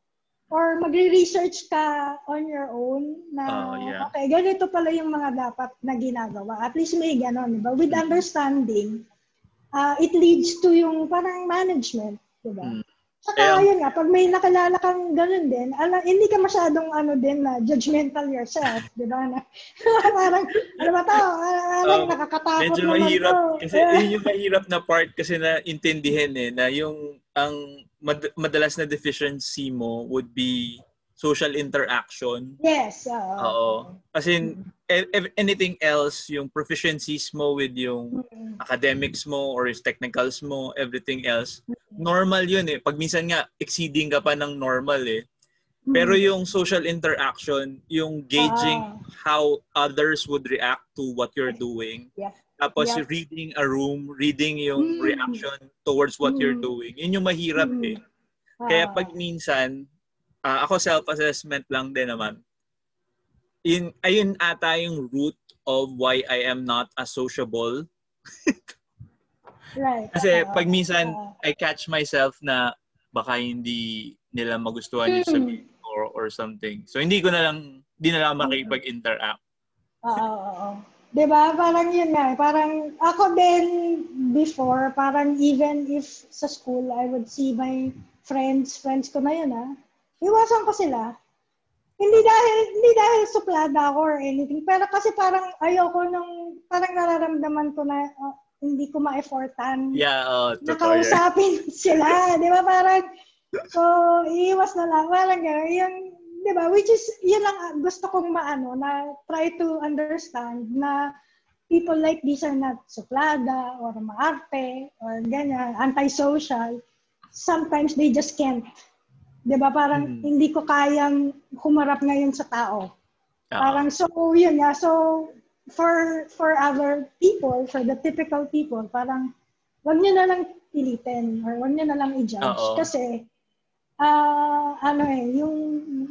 or magre-research ka on your own na oh, yeah. okay, ganito pala yung mga dapat na ginagawa. At least may ganon, di ba? With mm-hmm. understanding, uh, it leads to yung parang management, di ba? Mm. Saka eh, yun nga, pag may nakilala kang ganun din, ala, hindi ka masyadong ano din na judgmental yourself, di ba? Na, parang, ano ba to? Parang um, nakakatakot medyo naman mahirap, to. Kasi yun yung mahirap na part kasi na intindihin eh, na yung ang mad- madalas na deficiency mo would be social interaction. Yes. Uh, Oo. As in, e- anything else, yung proficiencies mo with yung mm-hmm. academics mo or yung technicals mo, everything else, normal yun eh. Pag minsan nga, exceeding ka pa ng normal eh. Pero mm-hmm. yung social interaction, yung gauging uh, how others would react to what you're doing. Yeah. Tapos yeah. reading a room, reading yung mm. reaction towards what mm. you're doing. Yun yung mahirap mm. eh. Kaya pag minsan, uh, ako self-assessment lang din naman. In, ayun ata yung root of why I am not a sociable. right. Kasi uh, pag minsan, uh, I catch myself na baka hindi nila magustuhan yung sabihin or, or something. So, hindi ko na lang, hindi na lang makipag-interact. Oo, oo, oo. Diba? Parang yun nga. Parang ako din before, parang even if sa school, I would see my friends, friends ko na yun ah iwasan ko sila. Hindi dahil hindi dahil suplada ako or anything, pero kasi parang ayoko nung parang nararamdaman ko na uh, hindi ko ma-effortan. Yeah, oh, Nakausapin sila, 'di ba? Parang so iwas na lang parang gano'n. Yung 'di ba? Which is yun lang gusto kong maano na try to understand na people like this are not suplada or maarte or ganyan, antisocial. Sometimes they just can't 'Di ba? Parang mm. hindi ko kayang humarap ngayon sa tao. Uh-huh. Parang so yun nga. So for for other people, for the typical people, parang wag niyo na lang pilitin or wag niyo na lang i-judge Uh-oh. kasi uh, ano eh, yung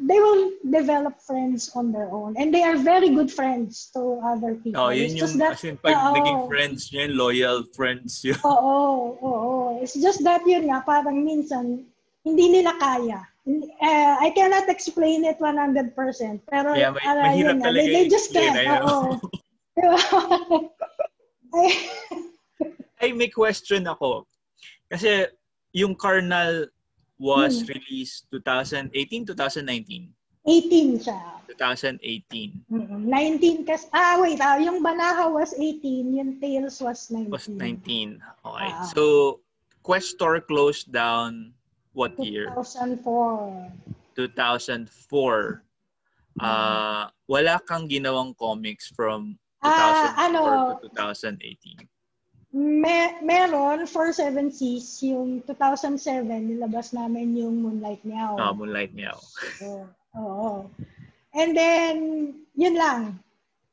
they will develop friends on their own and they are very good friends to other people. Oh, yun It's yung, that, as in, pag uh, naging friends yun, loyal friends yun. Oo, oo, oo. It's just that yun nga, parang minsan, hindi nila kaya. Uh, I cannot explain it 100%. Pero yeah, may, uh, mahirap talaga they, they just can't. Oo. Ay, may question ako. Kasi yung Carnal was hmm. released 2018, 2019? 18 siya. 2018. Mm-hmm. 19 kasi, ah wait, ah, yung Banaha was 18, yung Tales was 19. Was 19. Okay. Ah. So, Questor closed down What year? 2004. 2004. Uh, wala kang ginawang comics from 2004 uh, ano, to 2018? Me meron, for Seven Seas, yung 2007, nilabas namin yung Moonlight Meow. Ah, Moonlight Meow. Oo. Oh, oh. And then, yun lang.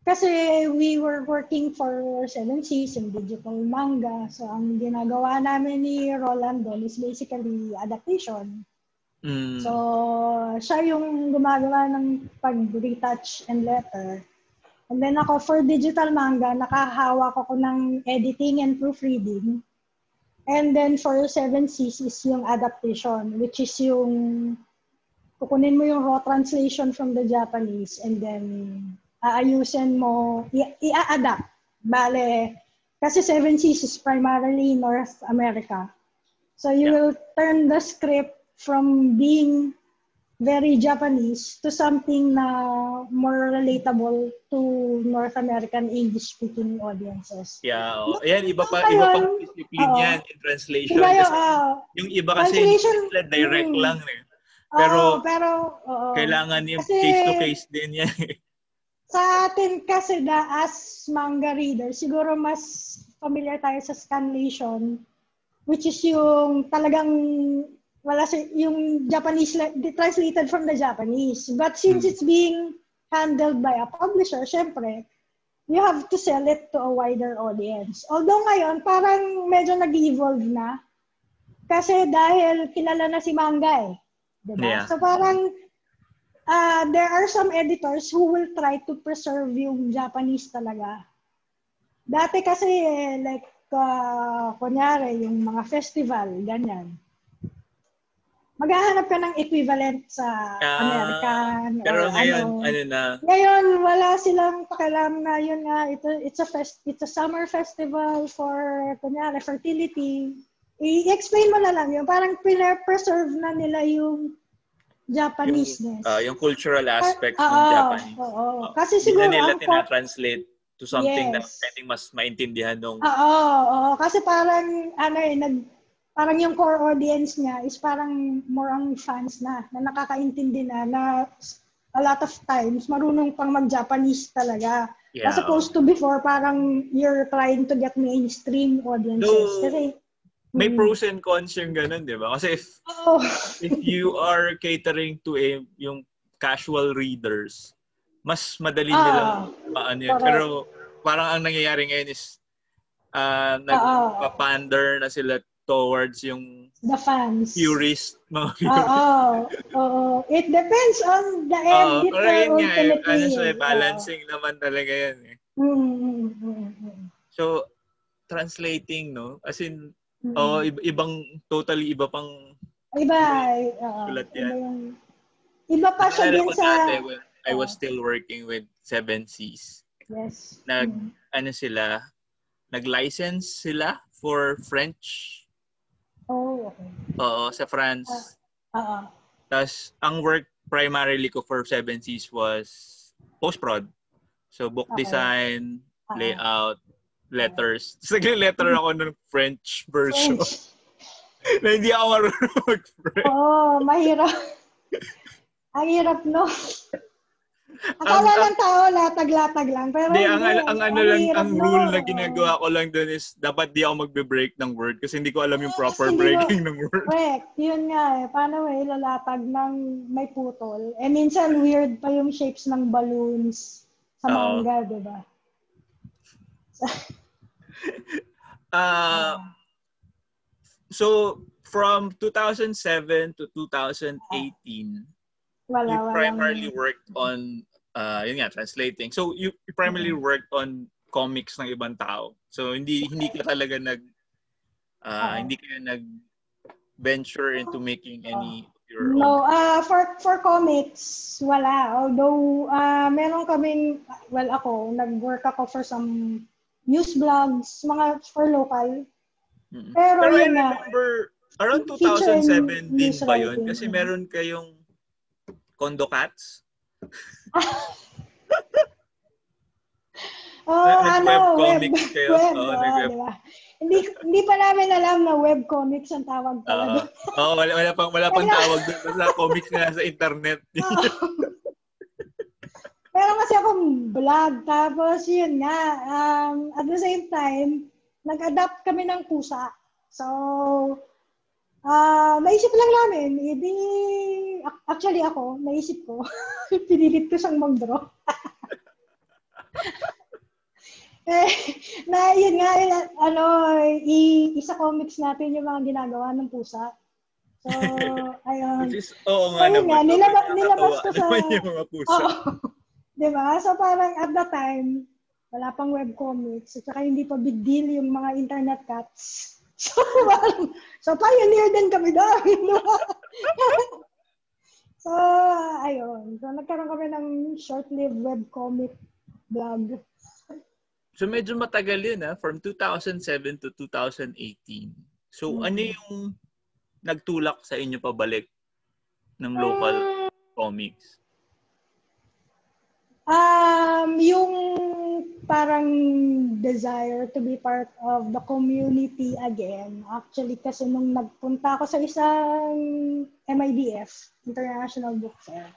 Kasi we were working for Seven Seas and digital manga. So, ang ginagawa namin ni Roland doon is basically adaptation. Mm. So, siya yung gumagawa ng pag-retouch and letter. And then ako, for digital manga, nakahawak ako ng editing and proofreading. And then for Seven Seas is yung adaptation, which is yung kukunin mo yung raw translation from the Japanese and then aayusin mo, i-adapt. Bale, kasi Seven Seas is primarily North America. So you yeah. will turn the script from being very Japanese to something na more relatable to North American English-speaking audiences. Yeah, oh. Ayan, iba pa iba pang discipline uh, yan in translation. Iba yung, uh, yung iba kasi direct mm, lang eh. Pero, uh, pero uh, kailangan yung face-to-face din yan eh. Sa atin kasi na as manga reader, siguro mas familiar tayo sa scanlation, which is yung talagang wala si, yung Japanese translated from the Japanese. But since it's being handled by a publisher, syempre, you have to sell it to a wider audience. Although ngayon, parang medyo nag-evolve na. Kasi dahil kilala na si manga eh. Diba? Yeah. So parang uh, there are some editors who will try to preserve yung Japanese talaga. Dati kasi, like, uh, kunyari, yung mga festival, ganyan. maghahanap ka ng equivalent sa uh, American. Pero ngayon, ano, ano na? Ngayon, wala silang pakialam na yun nga, ito, it's a fest, it's a summer festival for, kunyari, fertility. I-explain mo na lang yun. Parang preserve na nila yung Japanese-ness. Yung, uh, yung cultural aspect uh, ng uh, Japanese. Oo. Uh, uh, Kasi siguro, Hindi na nila tina-translate to something yes. na pwedeng mas maintindihan nung... Oo, oo. Kasi parang, ano eh, nag, parang yung core audience niya is parang more on fans na, na nakakaintindi na, na a lot of times, marunong pang mag-Japanese talaga. Yeah. As opposed to before, parang you're trying to get mainstream audiences. Kasi, may mm. pros and cons yung ganun, di ba? Kasi if, oh. if you are catering to a, yung casual readers, mas madali ah, nilang paano yun. Pero parang ang nangyayari ngayon is uh, nagpapander na sila towards yung the fans. Purist mga purist. Oo. Oo. It depends on the uh, pero yun nga, eh, ano siya, eh, balancing uh, naman talaga yan eh. Mm-hmm. So, translating, no? As in, mm-hmm. oh, ibang, totally iba pang Iba, uh, Ulat yan. Iba, yung, iba pa siya din sa... Dati, when I was still working with Seven Seas. Yes. Nag, mm-hmm. ano sila, nag-license sila for French Oh, okay. Oo, sa France. Oo. Uh, uh, Tapos, ang work primarily ko for Seven Seas was post-prod. So, book okay. design, uh, layout, letters. Tapos, letter ako ng French version. French. na hindi ako marunong mag-French. Oo, oh, mahirap. ang hirap, no? Akala ang, ng tao latag-latag lang. Pero di, ang, ang, ang ano lang, ang rule na ginagawa ko lang doon is dapat di ako magbe-break ng word kasi hindi ko alam yung proper yes, breaking mo, ng word. Correct. Yun nga eh. Paano eh, lalatag ng may putol. Eh minsan weird pa yung shapes ng balloons sa manga, uh, di ba? uh, so, from 2007 to 2018, wala, you primarily wala. worked on uh, yun nga, translating. So, you, you primarily mm-hmm. worked on comics ng ibang tao. So, hindi hindi ka talaga nag uh, uh, hindi ka nag venture into making any your No, uh, for for comics, wala. Although, uh, meron kaming, well, ako, nag-work ako for some news blogs, mga for local. Mm-hmm. Pero, Pero I remember, around 2007 din ba yun? Kasi meron kayong Condo Cats? oh, ano, web, kayo. web, oh, oh, diba? hindi hindi pa namin alam na web comics ang tawag talaga. Oo, uh, oh, wala, wala pang wala pang tawag doon sa comics na sa internet. Pero kasi akong vlog, tapos yun nga, um, at the same time, nag-adapt kami ng pusa. So, uh, naisip lang namin, edi actually ako, naisip ko, pinilit ko siyang mag-draw. eh, na yun nga, eh, ano, i, isa comics natin yung mga ginagawa ng pusa. So, ayun. Which is, oo nga naman. Nga, nilabas, nilabas ko sa... yung mga pusa. Oo. Diba? So, parang at the time, wala pang webcomics, at saka hindi pa big deal yung mga internet cats. So, parang, so pioneer din kami doon. so, ayun. So, nagkaroon kami ng short-lived webcomic blog. So, medyo matagal yun, ha? From 2007 to 2018. So, mm-hmm. ano yung nagtulak sa inyo pabalik ng local uh, comics? Um, yung parang desire to be part of the community again. Actually, kasi nung nagpunta ako sa isang MIDF, International Book Fair,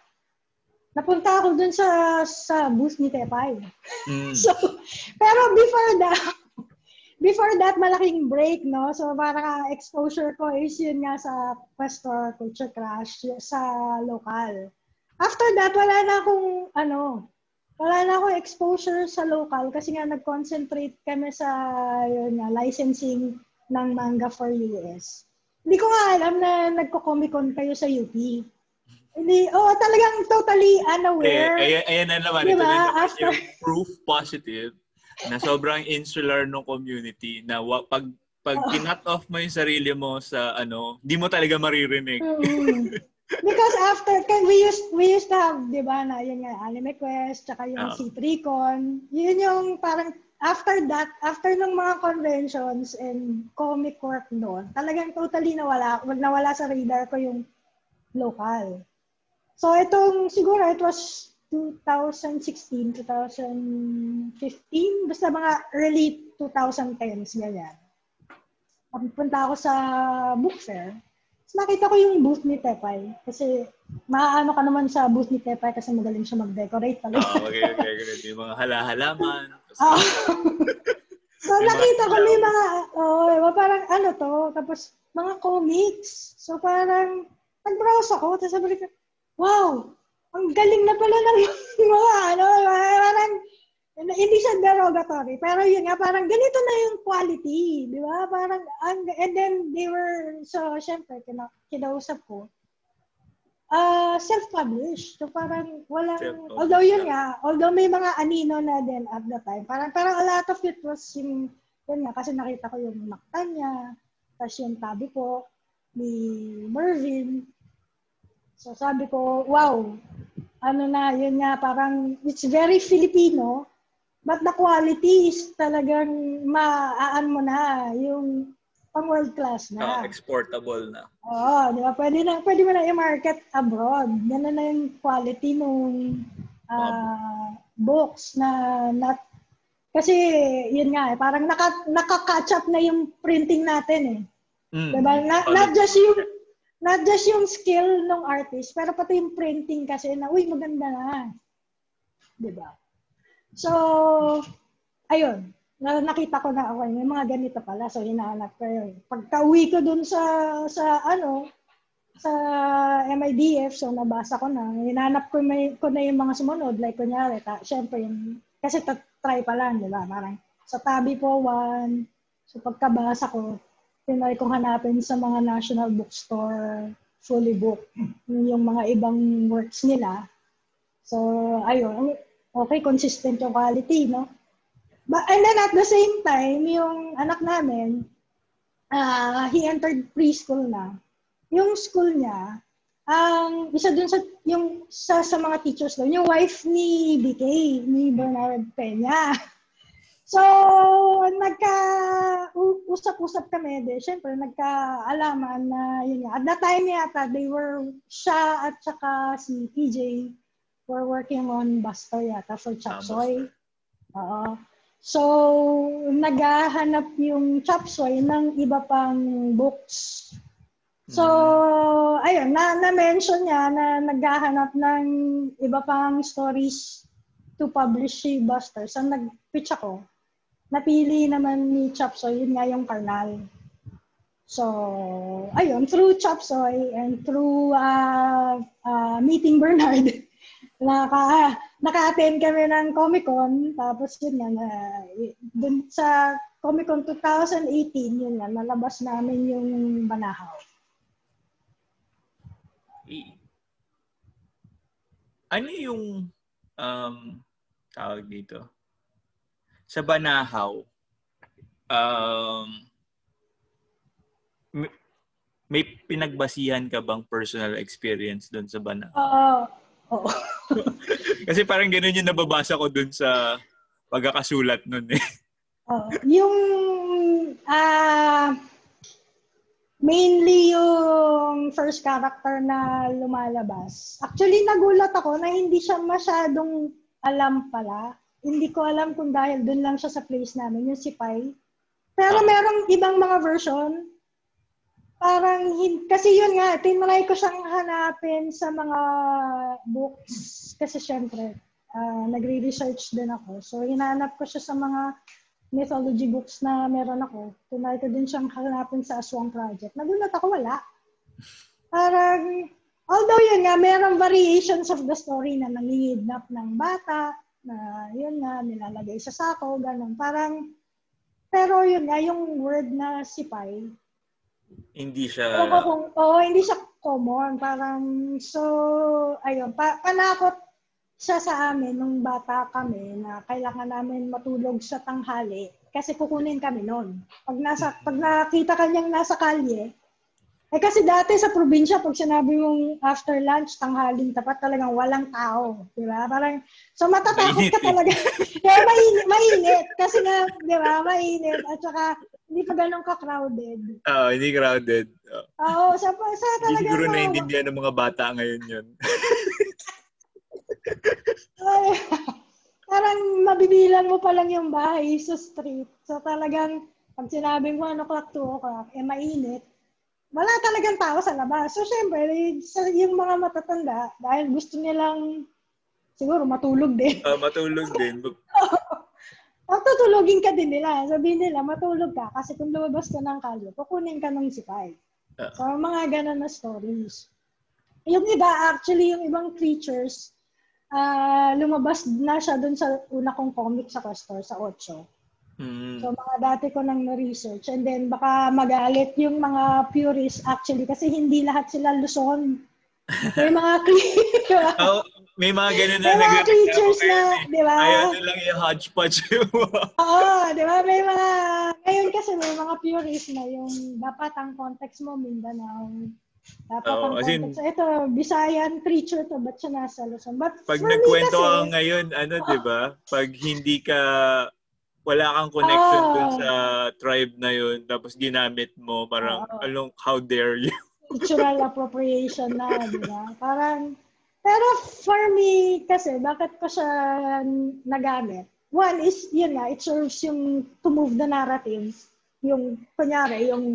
napunta ako dun sa sa booth ni Tepay. Mm. so, pero before that, before that, malaking break, no? So, parang exposure ko is yun nga sa Pastor Culture Crash sa local. After that, wala na akong, ano, wala na akong exposure sa local kasi nga nag-concentrate kami sa yun nga, licensing ng manga for US. Hindi ko nga alam na nagko-Comic-Con kayo sa UP. Hindi, oh, talagang totally unaware. Eh, ayan, ayan na naman. Diba? Ito na naman yung proof positive na sobrang insular ng community na wa, pag pag oh. kinut off mo yung sarili mo sa ano, di mo talaga maririnig. Mm-hmm. Because after, can we used, we used to have, di ba, na yun nga, Anime Quest, tsaka yung oh. C3Con, yun yung parang, after that, after ng mga conventions and comic work noon, talagang totally nawala, nawala sa radar ko yung local. So, itong, siguro, it was 2016, 2015, basta mga early 2010s, ganyan. Punta ako sa book fair nakita ko yung booth ni Tepay. Kasi, maano ka naman sa booth ni Tepay kasi magaling siya mag-decorate talaga. Oo, oh, magaling decorate. Yung mga halahalaman. So, nakita ko may mga, oh, parang ano to, tapos mga comics. So, parang, nag-browse ako, tapos sabi ko, wow, ang galing na pala ng mga ano, parang, hindi siya derogatory, pero yun nga, parang ganito na yung quality, di ba? Parang, and then they were, so, syempre, kina, kinausap ko, uh, self-published. So, parang walang, although yun nga, although may mga anino na din at the time, parang, parang a lot of it was yung, yun nga, kasi nakita ko yung makta niya, tapos yung tabi ko, ni Mervin. So, sabi ko, wow, ano na, yun nga, parang, it's very Filipino, But the quality is talagang maaan mo na yung pang world class na. Oh, exportable na. Oo, di ba? Pwede, na, pwede mo na i-market abroad. Ganun na yung quality nung uh, books na not kasi yun nga eh, parang naka, naka-catch up na yung printing natin eh. Mm. Diba? Na, not just yung not just yung skill ng artist, pero pati yung printing kasi na, uy, maganda na. Di ba? So, ayun. Nakita ko na ako, may mga ganito pala. So, hinahanap ko yun. Pagka-uwi ko dun sa, sa ano, sa MIDF, so nabasa ko na, hinahanap ko, may, ko na yung mga sumunod. Like, kunyari, ta, syempre, yung, kasi try pa lang, di ba? Parang, sa tabi po, one. So, pagkabasa ko, tinry kong hanapin sa mga national bookstore, fully book, yung mga ibang works nila. So, ayun okay, consistent yung quality, no? But, and then at the same time, yung anak namin, uh, he entered preschool na. Yung school niya, ang um, isa dun sa yung sa, sa mga teachers doon, yung wife ni BK, ni Bernard Peña. So, nagka usap-usap kami de. Syempre, nagkaalaman na yun nga. At that time yata, they were siya at saka si PJ we're working on Buster yata for Chapsoy. Oo. So, naghahanap yung Chapsoy ng iba pang books. So, mm. ayun, na, na-mention niya na naghahanap ng iba pang stories to publish si Buster. So, nag-pitch ako. Napili naman ni Chapsoy, yun nga yung Karnal. So, ayun, through Chapsoy and through uh, uh, meeting Bernard, naka, naka-attend kami ng Comic-Con. Tapos yun nga, na, dun sa Comic-Con 2018, yun nga, nalabas namin yung Banahaw. Ano yung um, tawag dito? Sa Banahaw, um, may pinagbasihan ka bang personal experience doon sa Banahaw? Oo. Uh, Oo. Kasi parang ganun yung nababasa ko dun sa pagkakasulat nun eh. Oh, yung uh, mainly yung first character na lumalabas. Actually, nagulat ako na hindi siya masyadong alam pala. Hindi ko alam kung dahil dun lang siya sa place namin, yung si Pai. Pero ah. merong ibang mga version parang, kasi yun nga, tinry ko siyang hanapin sa mga books. Kasi syempre, uh, nagre-research din ako. So, hinanap ko siya sa mga mythology books na meron ako. Tinry ko din siyang hanapin sa Aswang Project. Nagulat ako, wala. Parang, although yun nga, merong variations of the story na nangingidnap ng bata, na yun nga, nilalagay sa sako, ganun. Parang, pero yun nga, yung word na sipay, hindi siya... Oo, kung, oh, hindi siya common. Parang, so, ayun, pa, panakot siya sa amin nung bata kami na kailangan namin matulog sa tanghali. kasi kukunin kami noon. Pag nasa pag nakita kanyang nasa kalye, eh kasi dati sa probinsya pag sinabi mong after lunch tanghaling tapat talagang walang tao, di ba? Parang so matatakot ka talaga. Kaya mainit, mainit kasi nga, di ba? Mainit at saka hindi pa ganun ka-crowded. Oo, uh, hindi crowded. Oo, uh, sa, sa talaga. Hindi siguro naiintindihan ng mga bata ngayon yun. parang mabibilan mo pa lang yung bahay sa street. So talagang, pag sinabing 1 o'clock, 2 o'clock, eh mainit, wala talagang tao sa labas. So syempre, yung mga matatanda, dahil gusto nilang siguro matulog din. Uh, matulog din. Pagtutulogin ka din nila. Sabihin nila, matulog ka kasi kung lumabas ka ng kalye, kukunin ka ng sipay. Uh, so, mga ganun na stories. Yung iba, actually, yung ibang creatures, uh, lumabas na siya dun sa una kong comic sa Castor, sa 8. Mm. So, mga dati ko nang na-research. And then, baka magalit yung mga purists actually kasi hindi lahat sila Luzon. May mga creatures. oh, may mga ganun na mga creatures na, di ba? Ayaw lang yung hodgepodge Oo, di ba? May mga, ngayon kasi may mga purists na yung dapat ang context mo Mindanao, dapat oh, ang in, so, ito, Bisayan creature to, ba't siya nasa Luzon? But pag nagkwento ka ngayon, ano, di ba? Pag hindi ka, wala kang connection oh, dun sa tribe na yun, tapos ginamit mo, parang, oh, along, how dare you? cultural appropriation na, di ba? Parang, pero for me, kasi, bakit ko siya nagamit? One is, yun nga, it serves yung to move the narrative. Yung, kunyari, yung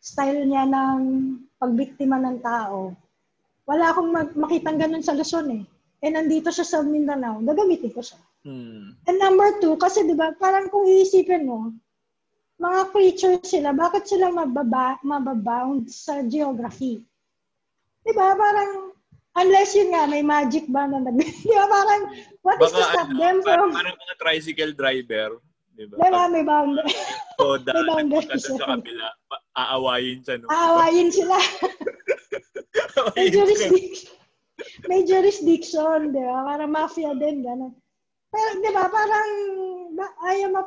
style niya ng pagbiktima ng tao. Wala akong mag- makitang ganun sa Luzon eh. Eh, nandito siya sa Mindanao, gagamitin ko siya. Hmm. And number two, kasi di ba, parang kung iisipin mo, mga creatures sila, bakit sila mababa, mababound sa geography? Di ba, parang, unless yun nga, may magic ba na nag... di ba, parang, what Baka, is to stop ano, them from... Parang, mga tricycle driver, di ba? Ba, may boundary. So, may boundary sa kabila aawayin siya. No? Aawayin sila. may jurisdiction. May jurisdiction, di ba? Parang mafia din, gano'n. Pero, di ba, parang, I am a,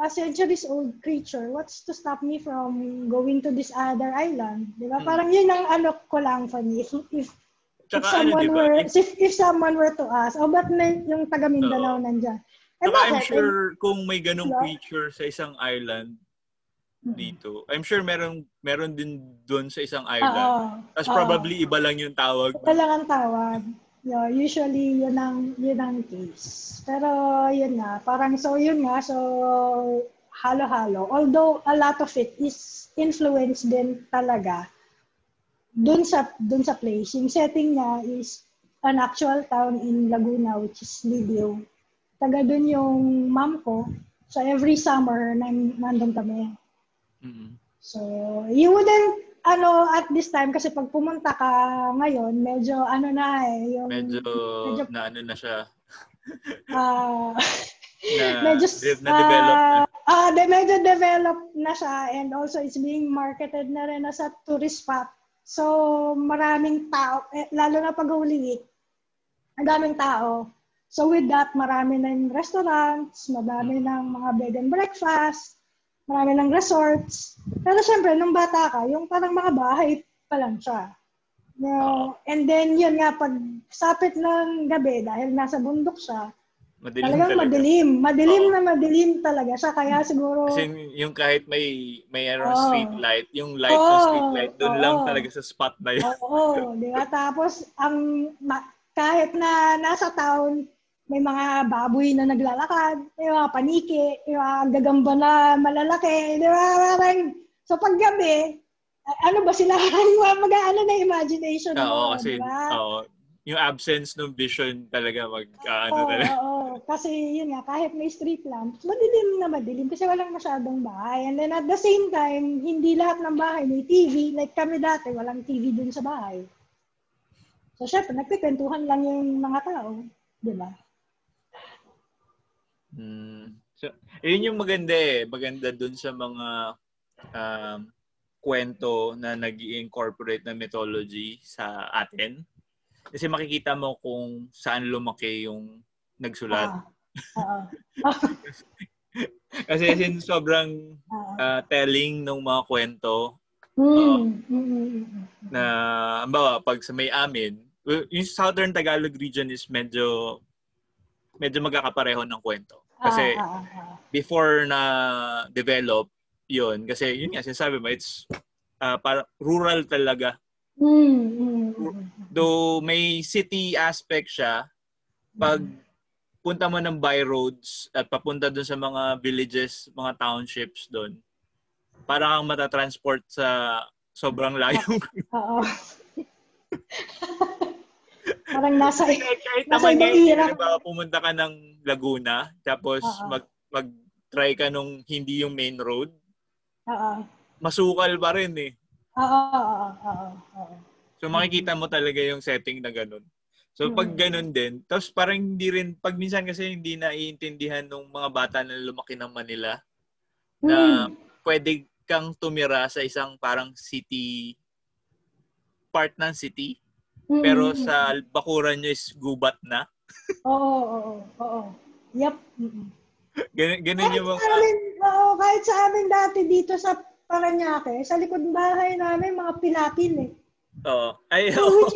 a centuries old creature. What's to stop me from going to this other island? Di ba? Hmm. Parang yun ang ano ko lang for me. If, if, if someone ano, diba? were, if, if someone were to ask, oh, ba't na yung taga Mindanao uh, nandyan? Eh, I'm sure kung may ganong diba? creature sa isang island, dito. I'm sure meron meron din doon sa isang island. Tapos probably iba lang yung tawag. Iba lang ang tawag. Yeah, usually yun ang yun ang case. Pero yun nga, parang so yun nga, so halo-halo. Although a lot of it is influenced din talaga doon sa doon sa place. Yung setting niya is an actual town in Laguna which is Lidio. Taga doon yung mom ko. So every summer nandun kami. Mm-hmm. So, you wouldn't, ano, at this time, kasi pag pumunta ka ngayon, medyo, ano na eh, yung... Medyo, medyo na ano na siya. uh, na, medyo, na-develop uh, na. Ah, uh, de, medyo developed na siya and also it's being marketed na rin as a tourist spot. So, maraming tao, eh, lalo na pag Holy Week, ang daming tao. So, with that, marami na yung restaurants, madami mm. ng mga bed and breakfast, marami ng resorts. Pero syempre, nung bata ka, yung parang mga bahay pa lang siya. You know, and then yun nga, pag sapit ng gabi, dahil nasa bundok siya, Madilim talagang talaga. madilim. Madilim Oo. na madilim talaga siya. Kaya siguro... Kasi yung kahit may may oh. street light, yung light oh. ng street light, doon oh. lang talaga sa spot na yun. Oo, oh, di ba? Tapos, ang kahit na nasa town, may mga baboy na naglalakad, may mga paniki, may mga gagamba na malalaki, di ba? Parang, so pag gabi, ano ba sila? Mag-ano na imagination mo, Oo, kasi, diba? oo. Yung absence ng vision talaga mag, uh, ano talaga. Oo, kasi yun nga, kahit may street lamps, madilim na madilim kasi walang masyadong bahay. And then at the same time, hindi lahat ng bahay may TV. Like kami dati, walang TV dun sa bahay. So, syempre, nagkikwentuhan lang yung mga tao. Di ba? Hmm. So, yun yung maganda eh. Maganda dun sa mga um, kwento na nag incorporate na mythology sa atin. Kasi makikita mo kung saan lumaki yung nagsulat. Ah. Kasi sin sobrang uh, telling ng mga kwento uh, na ambawa pag sa may amin, yung Southern Tagalog region is medyo medyo magkakapareho ng kwento. Kasi before na develop yun kasi yun nga sinasabi mo it's uh, para rural talaga. Though may city aspect siya pag mm punta mo ng by roads at papunta doon sa mga villages, mga townships doon, para kang matatransport sa sobrang layong. Oo. Parang nasa kahit nasa naman ngayon, diba, pumunta ka ng Laguna, tapos Uh-oh. mag mag-try ka nung hindi yung main road. Oo. Masukal pa rin eh. Oo, oo, oo, oo. So makikita mo talaga yung setting na ganun. So pag mm. ganun din, tapos parang hindi rin, pag minsan kasi hindi naiintindihan ng mga bata na lumaki ng Manila na mm. pwede kang tumira sa isang parang city, part ng city, mm. pero sa bakuran nyo is gubat na. oo, oo, oo. Yep. ganun, ganun yung mga... Amin, oo, kahit sa amin dati dito sa Paranaque, sa likod bahay namin, mga pilapil eh. Oo. Ay, oo.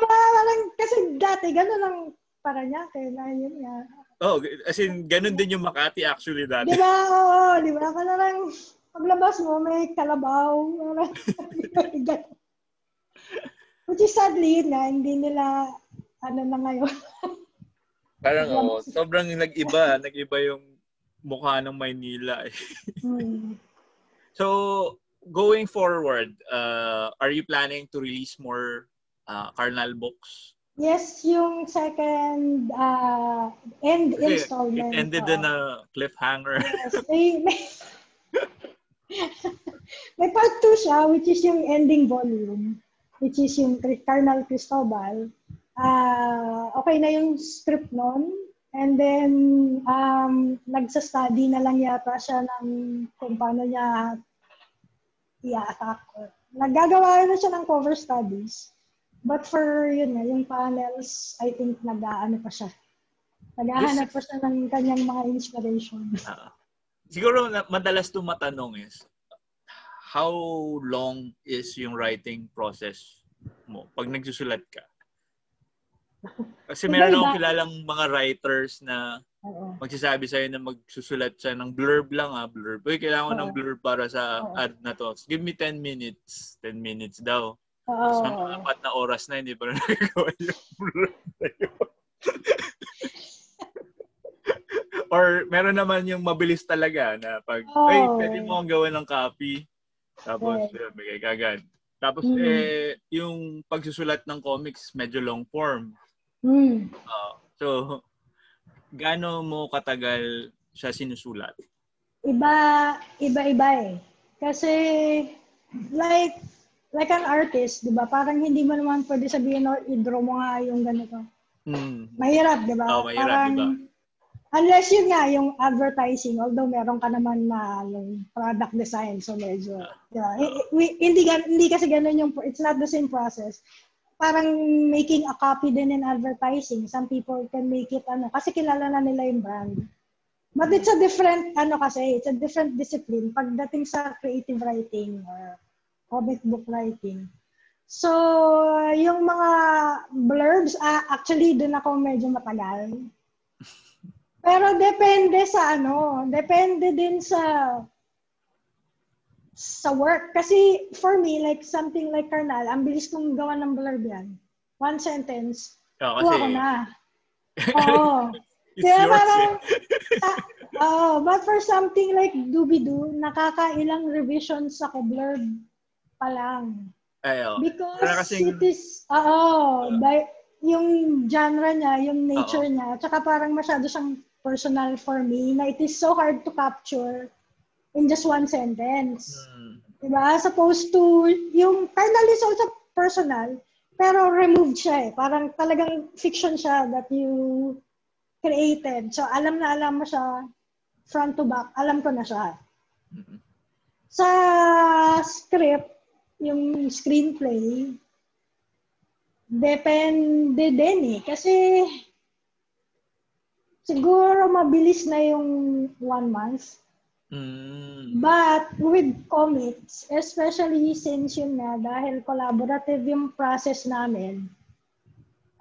Lang, kasi dati, gano'n lang para niya. Kaya yun nga. Oo, oh, as in, gano'n din yung Makati actually dati. Di ba, oo, di ba? Kaya lang, paglabas mo, may kalabaw. Which is sadly, na hindi nila, ano na ngayon. Parang, oo, oh, sobrang nag-iba. Nag-iba yung mukha ng Maynila. Eh. hmm. So, going forward, uh, are you planning to release more uh, Carnal books? Yes, yung second uh, end okay, installment. It ended uh, in a cliffhanger. Yes, may, may, may part 2 siya, which is yung ending volume, which is yung Carnal Cristobal. Uh, okay na yung script nun. And then, um, nagsa-study na lang yata siya ng kung paano niya i-attack. Nagagawa na siya ng cover studies. But for yun nga, yung panels, I think nag-aano pa siya. Naghahanap pa siya ng kanyang mga inspiration. Uh, siguro madalas to matanong is, how long is yung writing process mo pag nagsusulat ka? Kasi meron akong kilalang mga writers na Oo. magsasabi sa'yo na magsusulat siya ng blurb lang ah, blurb. Uy, kailangan ko ng blurb para sa Oo. ad na to. So, give me 10 minutes. 10 minutes daw. Oo. Tapos mga apat na oras na, hindi pa rin nagagawa yung blurb na yun. Or meron naman yung mabilis talaga na pag, oh. ay, pwede mo akong gawa ng copy. Tapos, yun, bigay kagad. Tapos, mm. eh, yung pagsusulat ng comics, medyo long form. Mm. Uh, so, gaano mo katagal siya sinusulat? Iba, iba-iba eh. Kasi, like, like an artist, di ba? Parang hindi mo naman pwede sabihin, or i-draw mo nga yung ganito. Hmm. Mahirap, di ba? Oh, mahirap, Parang, di ba? Unless yun nga, yung advertising, although meron ka naman na yung product design, so medyo, uh, diba? hindi, hindi kasi ganun yung, it's not the same process parang making a copy din in advertising. Some people can make it ano kasi kilala na nila yung brand. But it's a different ano kasi, it's a different discipline pagdating sa creative writing or comic book writing. So, yung mga blurbs, uh, actually doon ako medyo matagal. Pero depende sa ano, depende din sa sa work. Kasi for me, like something like Carnal, ang bilis kong gawa ng blurb yan. One sentence. Oh, kasi... ko na. Oo. It's Kaya yours parang, eh. oh, but for something like Doobie-Doo, nakakailang revisions sa blurb pa lang. Ay, oh. Because kasing, it is, oo, uh, by, yung genre niya, yung nature uh-oh. niya, tsaka parang masyado siyang personal for me na it is so hard to capture in just one sentence. Mm. Diba? As opposed to, yung Carnal is also personal, pero removed siya eh. Parang talagang fiction siya that you created. So, alam na alam mo siya front to back. Alam ko na siya. Mm-hmm. Sa script, yung screenplay, depende din eh. Kasi siguro mabilis na yung one month. Mm. But with comics, especially since yun nga, dahil collaborative yung process namin,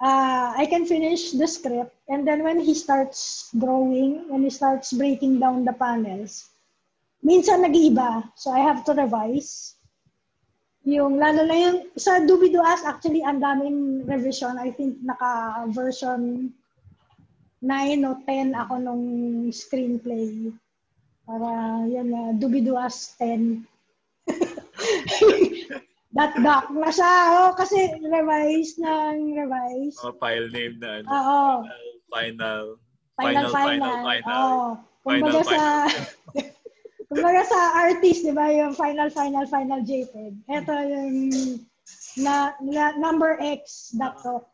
uh, I can finish the script and then when he starts drawing, when he starts breaking down the panels, minsan nag-iiba. So I have to revise. Yung lalo na yung sa Doobie As actually ang daming revision. I think naka version 9 o 10 ako nung screenplay. Para yan na, uh, dubiduas 10. That doc na siya. Oh, kasi revise ng revise. Oh, file name na. Ano, Oo. Final, final, final, final. final. Oh, kumbaga final, sa, kumbaga sa artist, di ba, yung final, final, final JPEG. Ito yung na, na number X dot talk.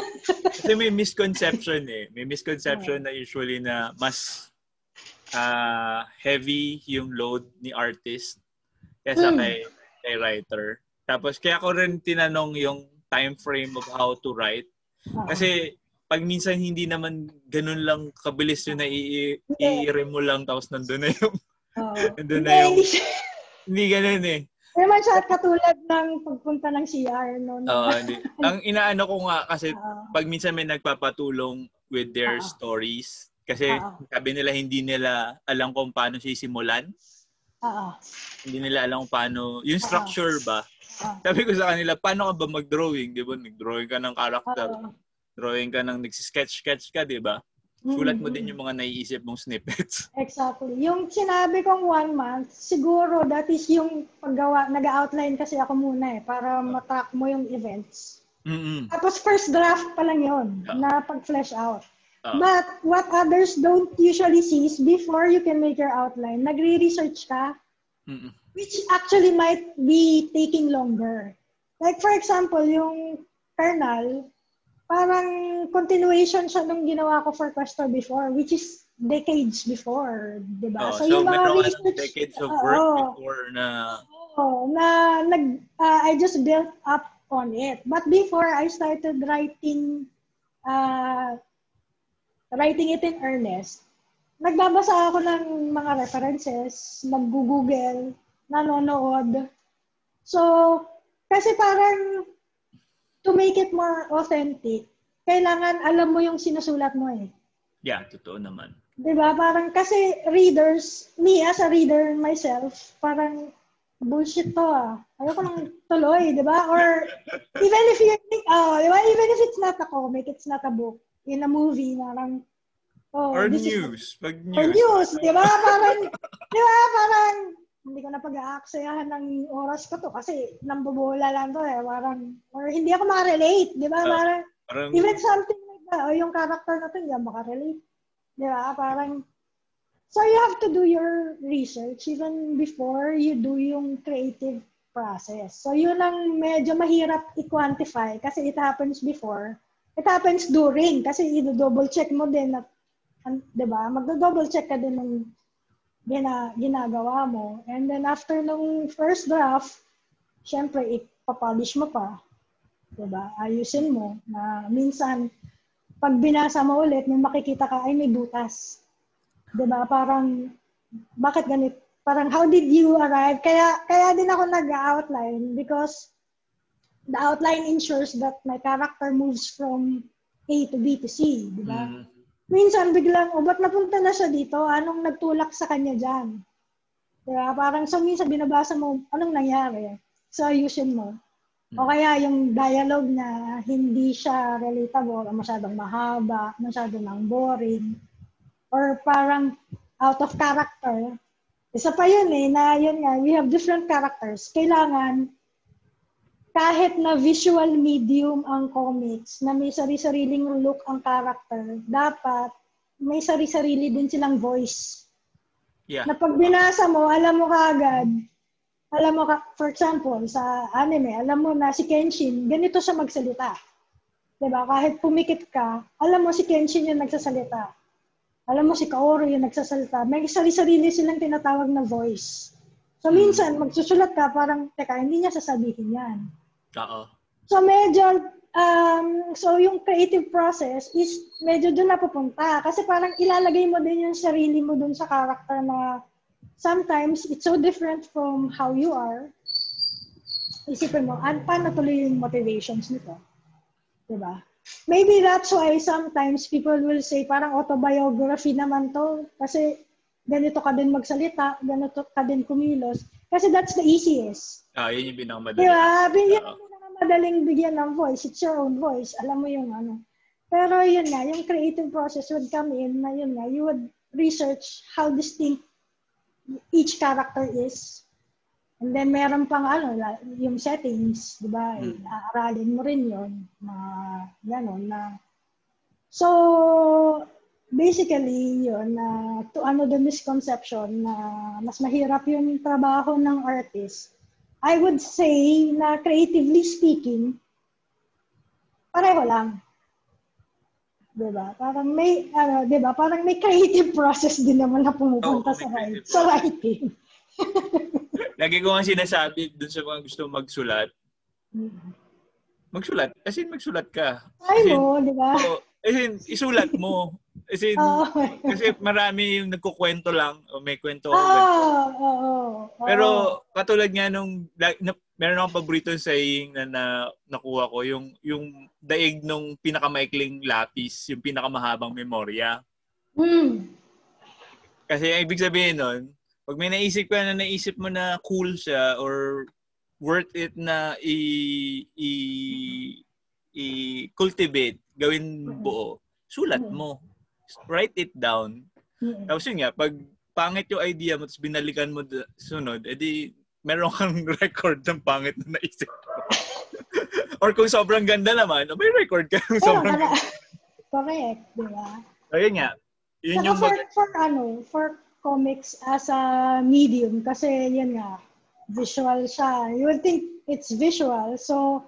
Kasi may misconception eh. May misconception na usually na mas uh, heavy yung load ni artist kaysa mm. kay, kay writer. Tapos kaya ko rin tinanong yung time frame of how to write. Kasi pag minsan hindi naman ganun lang kabilis yun na i-re mo lang tapos nandun na yung oh. nandun na yung hindi ganun eh. Hindi man siya katulad ng pagpunta ng CR. No? Oo, uh, Ang inaano ko nga kasi uh, pag minsan may nagpapatulong with their uh, stories, kasi Uh-oh. sabi nila hindi nila alam kung paano sisimulan. Oo. Hindi nila alam kung paano, yung structure ba? Uh-oh. Sabi ko sa kanila, paano ka ba mag-drawing? Di ba? Nag-drawing ka ng character. Uh-oh. Drawing ka ng nag-sketch-sketch ka, di ba? Sulat mo din mm-hmm. yung mga naiisip mong snippets. Exactly. Yung sinabi kong one month, siguro that is yung paggawa, nag-outline kasi ako muna eh, para matrack mo yung events. Mm-hmm. Tapos first draft pa lang yun, yeah. na pag-flesh out. Uh, But what others don't usually see is before you can make your outline, nagre-research ka, mm-mm. which actually might be taking longer. Like for example, yung kernel, parang continuation siya nung ginawa ko for Questor before, which is decades before, di ba? Oh, so, so yung mga research, decades of work oh, before na... Oh, na nag, uh, I just built up on it. But before I started writing uh, writing it in earnest, nagbabasa ako ng mga references, nag-google, nanonood. So, kasi parang to make it more authentic, kailangan alam mo yung sinusulat mo eh. Yeah, totoo naman. 'Di ba? Parang kasi readers, me as a reader myself, parang bullshit to ah. Ayoko nang tuloy, 'di ba? Or even if you think, oh, di ba? Even if it's not a comic, it's not a book in a movie, parang, oh, Or news. Is, pag news. Or news, di ba? Parang, di ba? Parang, hindi ko na pag-aaksayahan ng oras ko to kasi nambubola lang to eh. Parang, or hindi ako makarelate, di ba? Uh, parang, parang, even something like that, o yung character na to, hindi ako makarelate. Di ba? Parang, so you have to do your research even before you do yung creative process. So yun ang medyo mahirap i-quantify kasi it happens before It happens during kasi i-double check mo din at, 'di ba? Magdo-double check ka din ng gina, ginagawa mo. And then after nung first draft, syempre ipapublish mo pa. 'Di ba? Ayusin mo na minsan pag binasa mo ulit, may makikita ka ay may butas. 'Di ba? Parang bakit ganit? Parang how did you arrive? Kaya kaya din ako nag-outline because the outline ensures that my character moves from A to B to C, di ba? Mm. Minsan biglang, oh, ba't napunta na siya dito? Anong nagtulak sa kanya dyan? Di ba? Parang so minsan binabasa mo, anong nangyari? So ayusin mo. O kaya yung dialogue na hindi siya relatable, masyadong mahaba, masyadong boring, or parang out of character. Isa pa yun eh, na yun nga, we have different characters. Kailangan kahit na visual medium ang comics, na may sari-sariling look ang character, dapat may sari-sarili din silang voice. Yeah. Na pag binasa mo, alam mo kaagad, alam mo, ka, for example, sa anime, alam mo na si Kenshin, ganito siya magsalita. Diba? Kahit pumikit ka, alam mo si Kenshin yung nagsasalita. Alam mo si Kaoru yung nagsasalita. May sari-sarili silang tinatawag na voice. So, minsan, magsusulat ka, parang, teka, hindi niya sasabihin yan. Oo. So medyo um, so yung creative process is medyo doon napupunta. Kasi parang ilalagay mo din yung sarili mo doon sa character na sometimes it's so different from how you are. Isipin mo, an paano tuloy yung motivations nito? Diba? Maybe that's why sometimes people will say parang autobiography naman to. Kasi ganito ka din magsalita, ganito ka din kumilos. Kasi that's the easiest. Ah, yun yung pinakamadali. Diba? Yun yung madaling bigyan ng voice. It's your own voice. Alam mo yung ano. Pero yun nga, yung creative process would come in na yun nga, you would research how distinct each character is. And then meron pang ano, yung settings, di ba? Hmm. Aaralin mo rin yun. Na, gano'n, na So, basically, yun, na uh, to ano the misconception na mas mahirap yung trabaho ng artist I would say na creatively speaking, pareho lang. 'Di ba? Parang may ano, 'di ba? Parang may creative process din naman na pumupunta oh, sa writing. Sa writing. Lagi ko nga sinasabi dun sa mga gusto magsulat. Magsulat. Kasi magsulat ka. Ay mo, di ba? Oh, as in, isulat mo. Kasi, oh. kasi marami yung nagkukwento lang o may kwento. Oh, oh, oh, Pero katulad nga nung na, meron akong paborito saying na, na nakuha ko yung yung daig nung pinakamaikling lapis, yung pinakamahabang memorya. Mm. Kasi ang ibig sabihin nun, pag may naisip ka na naisip mo na cool siya or worth it na i i i cultivate, gawin buo, sulat mo write it down. Mm-hmm. Tapos yun nga, pag pangit yung idea mo, tapos binalikan mo sunod, edi meron kang record ng pangit na naisip mo. Or kung sobrang ganda naman, may record ka ng sobrang ganda. Correct, di ba? Ayun nga. Yun Saka yung for, mag- for, ano, for comics as a medium, kasi yun nga, visual siya. You would think it's visual, so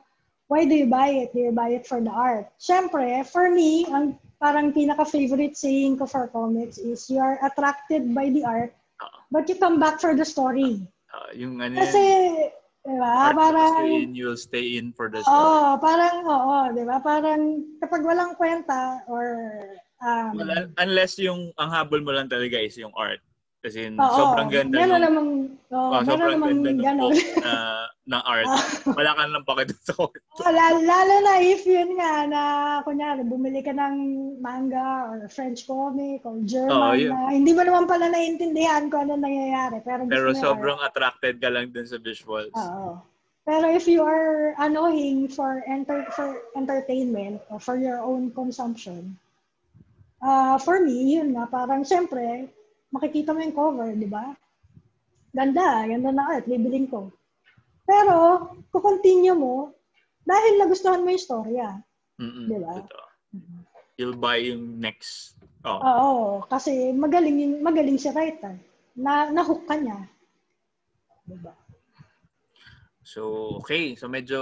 why do you buy it? Do you buy it for the art? Siyempre, for me, ang parang pinaka-favorite saying ko for comics is you are attracted by the art, but you come back for the story. Uh, yung ano Kasi, di ba? Parang, in, you'll stay in for the story. Oo, oh, parang, oo, oh, di ba? Parang kapag walang kwenta or um, well, unless yung ang habol mo lang talaga is yung art. Kasi oh, sobrang ganda. Meron namang, oh, oh, sobrang namang ganda ng na, na art. Wala ka lang pakita sa kwento. Oh, lalo, na if yun nga na, kunyari, bumili ka ng manga or French comic or German oh, yeah. na hindi mo naman pala naiintindihan kung ano nangyayari. Pero, pero sobrang art. attracted ka lang dun sa visuals. Oo. Pero if you are annoying for enter for entertainment or for your own consumption, uh, for me, yun nga, parang siyempre, makikita mo yung cover, di ba? Ganda, ganda na art, bibiling ko. Pero, kukontinue mo, dahil nagustuhan mo yung storya. Mm-mm, di ba? You'll buy yung next. Oh. Oo, kasi magaling yung, magaling si writer. Na, na-hook ka niya. Di ba? So, okay. So, medyo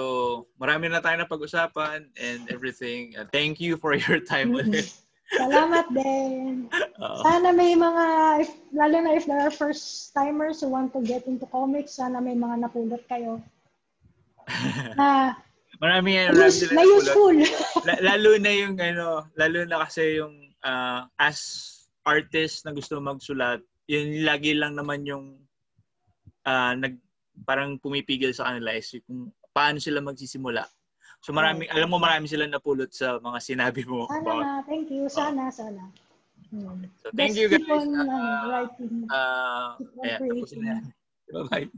marami na tayo na pag-usapan and everything. Uh, thank you for your time ulit. Salamat din. Uh-oh. Sana may mga, if, lalo na if there are first-timers who want to get into comics, sana may mga napulot kayo. na Marami yan. Use, na useful. lalo na yung, ano, lalo na kasi yung uh, as artist na gusto magsulat, yun lagi lang naman yung uh, nag, parang pumipigil sa kanila is kung paano sila magsisimula So marami, okay. alam mo marami silang napulot sa mga sinabi mo. Sana about, na, thank you. Sana, uh, sana. Hmm. So thank Just you guys. Keep on uh, writing. Uh, yeah, Bye-bye.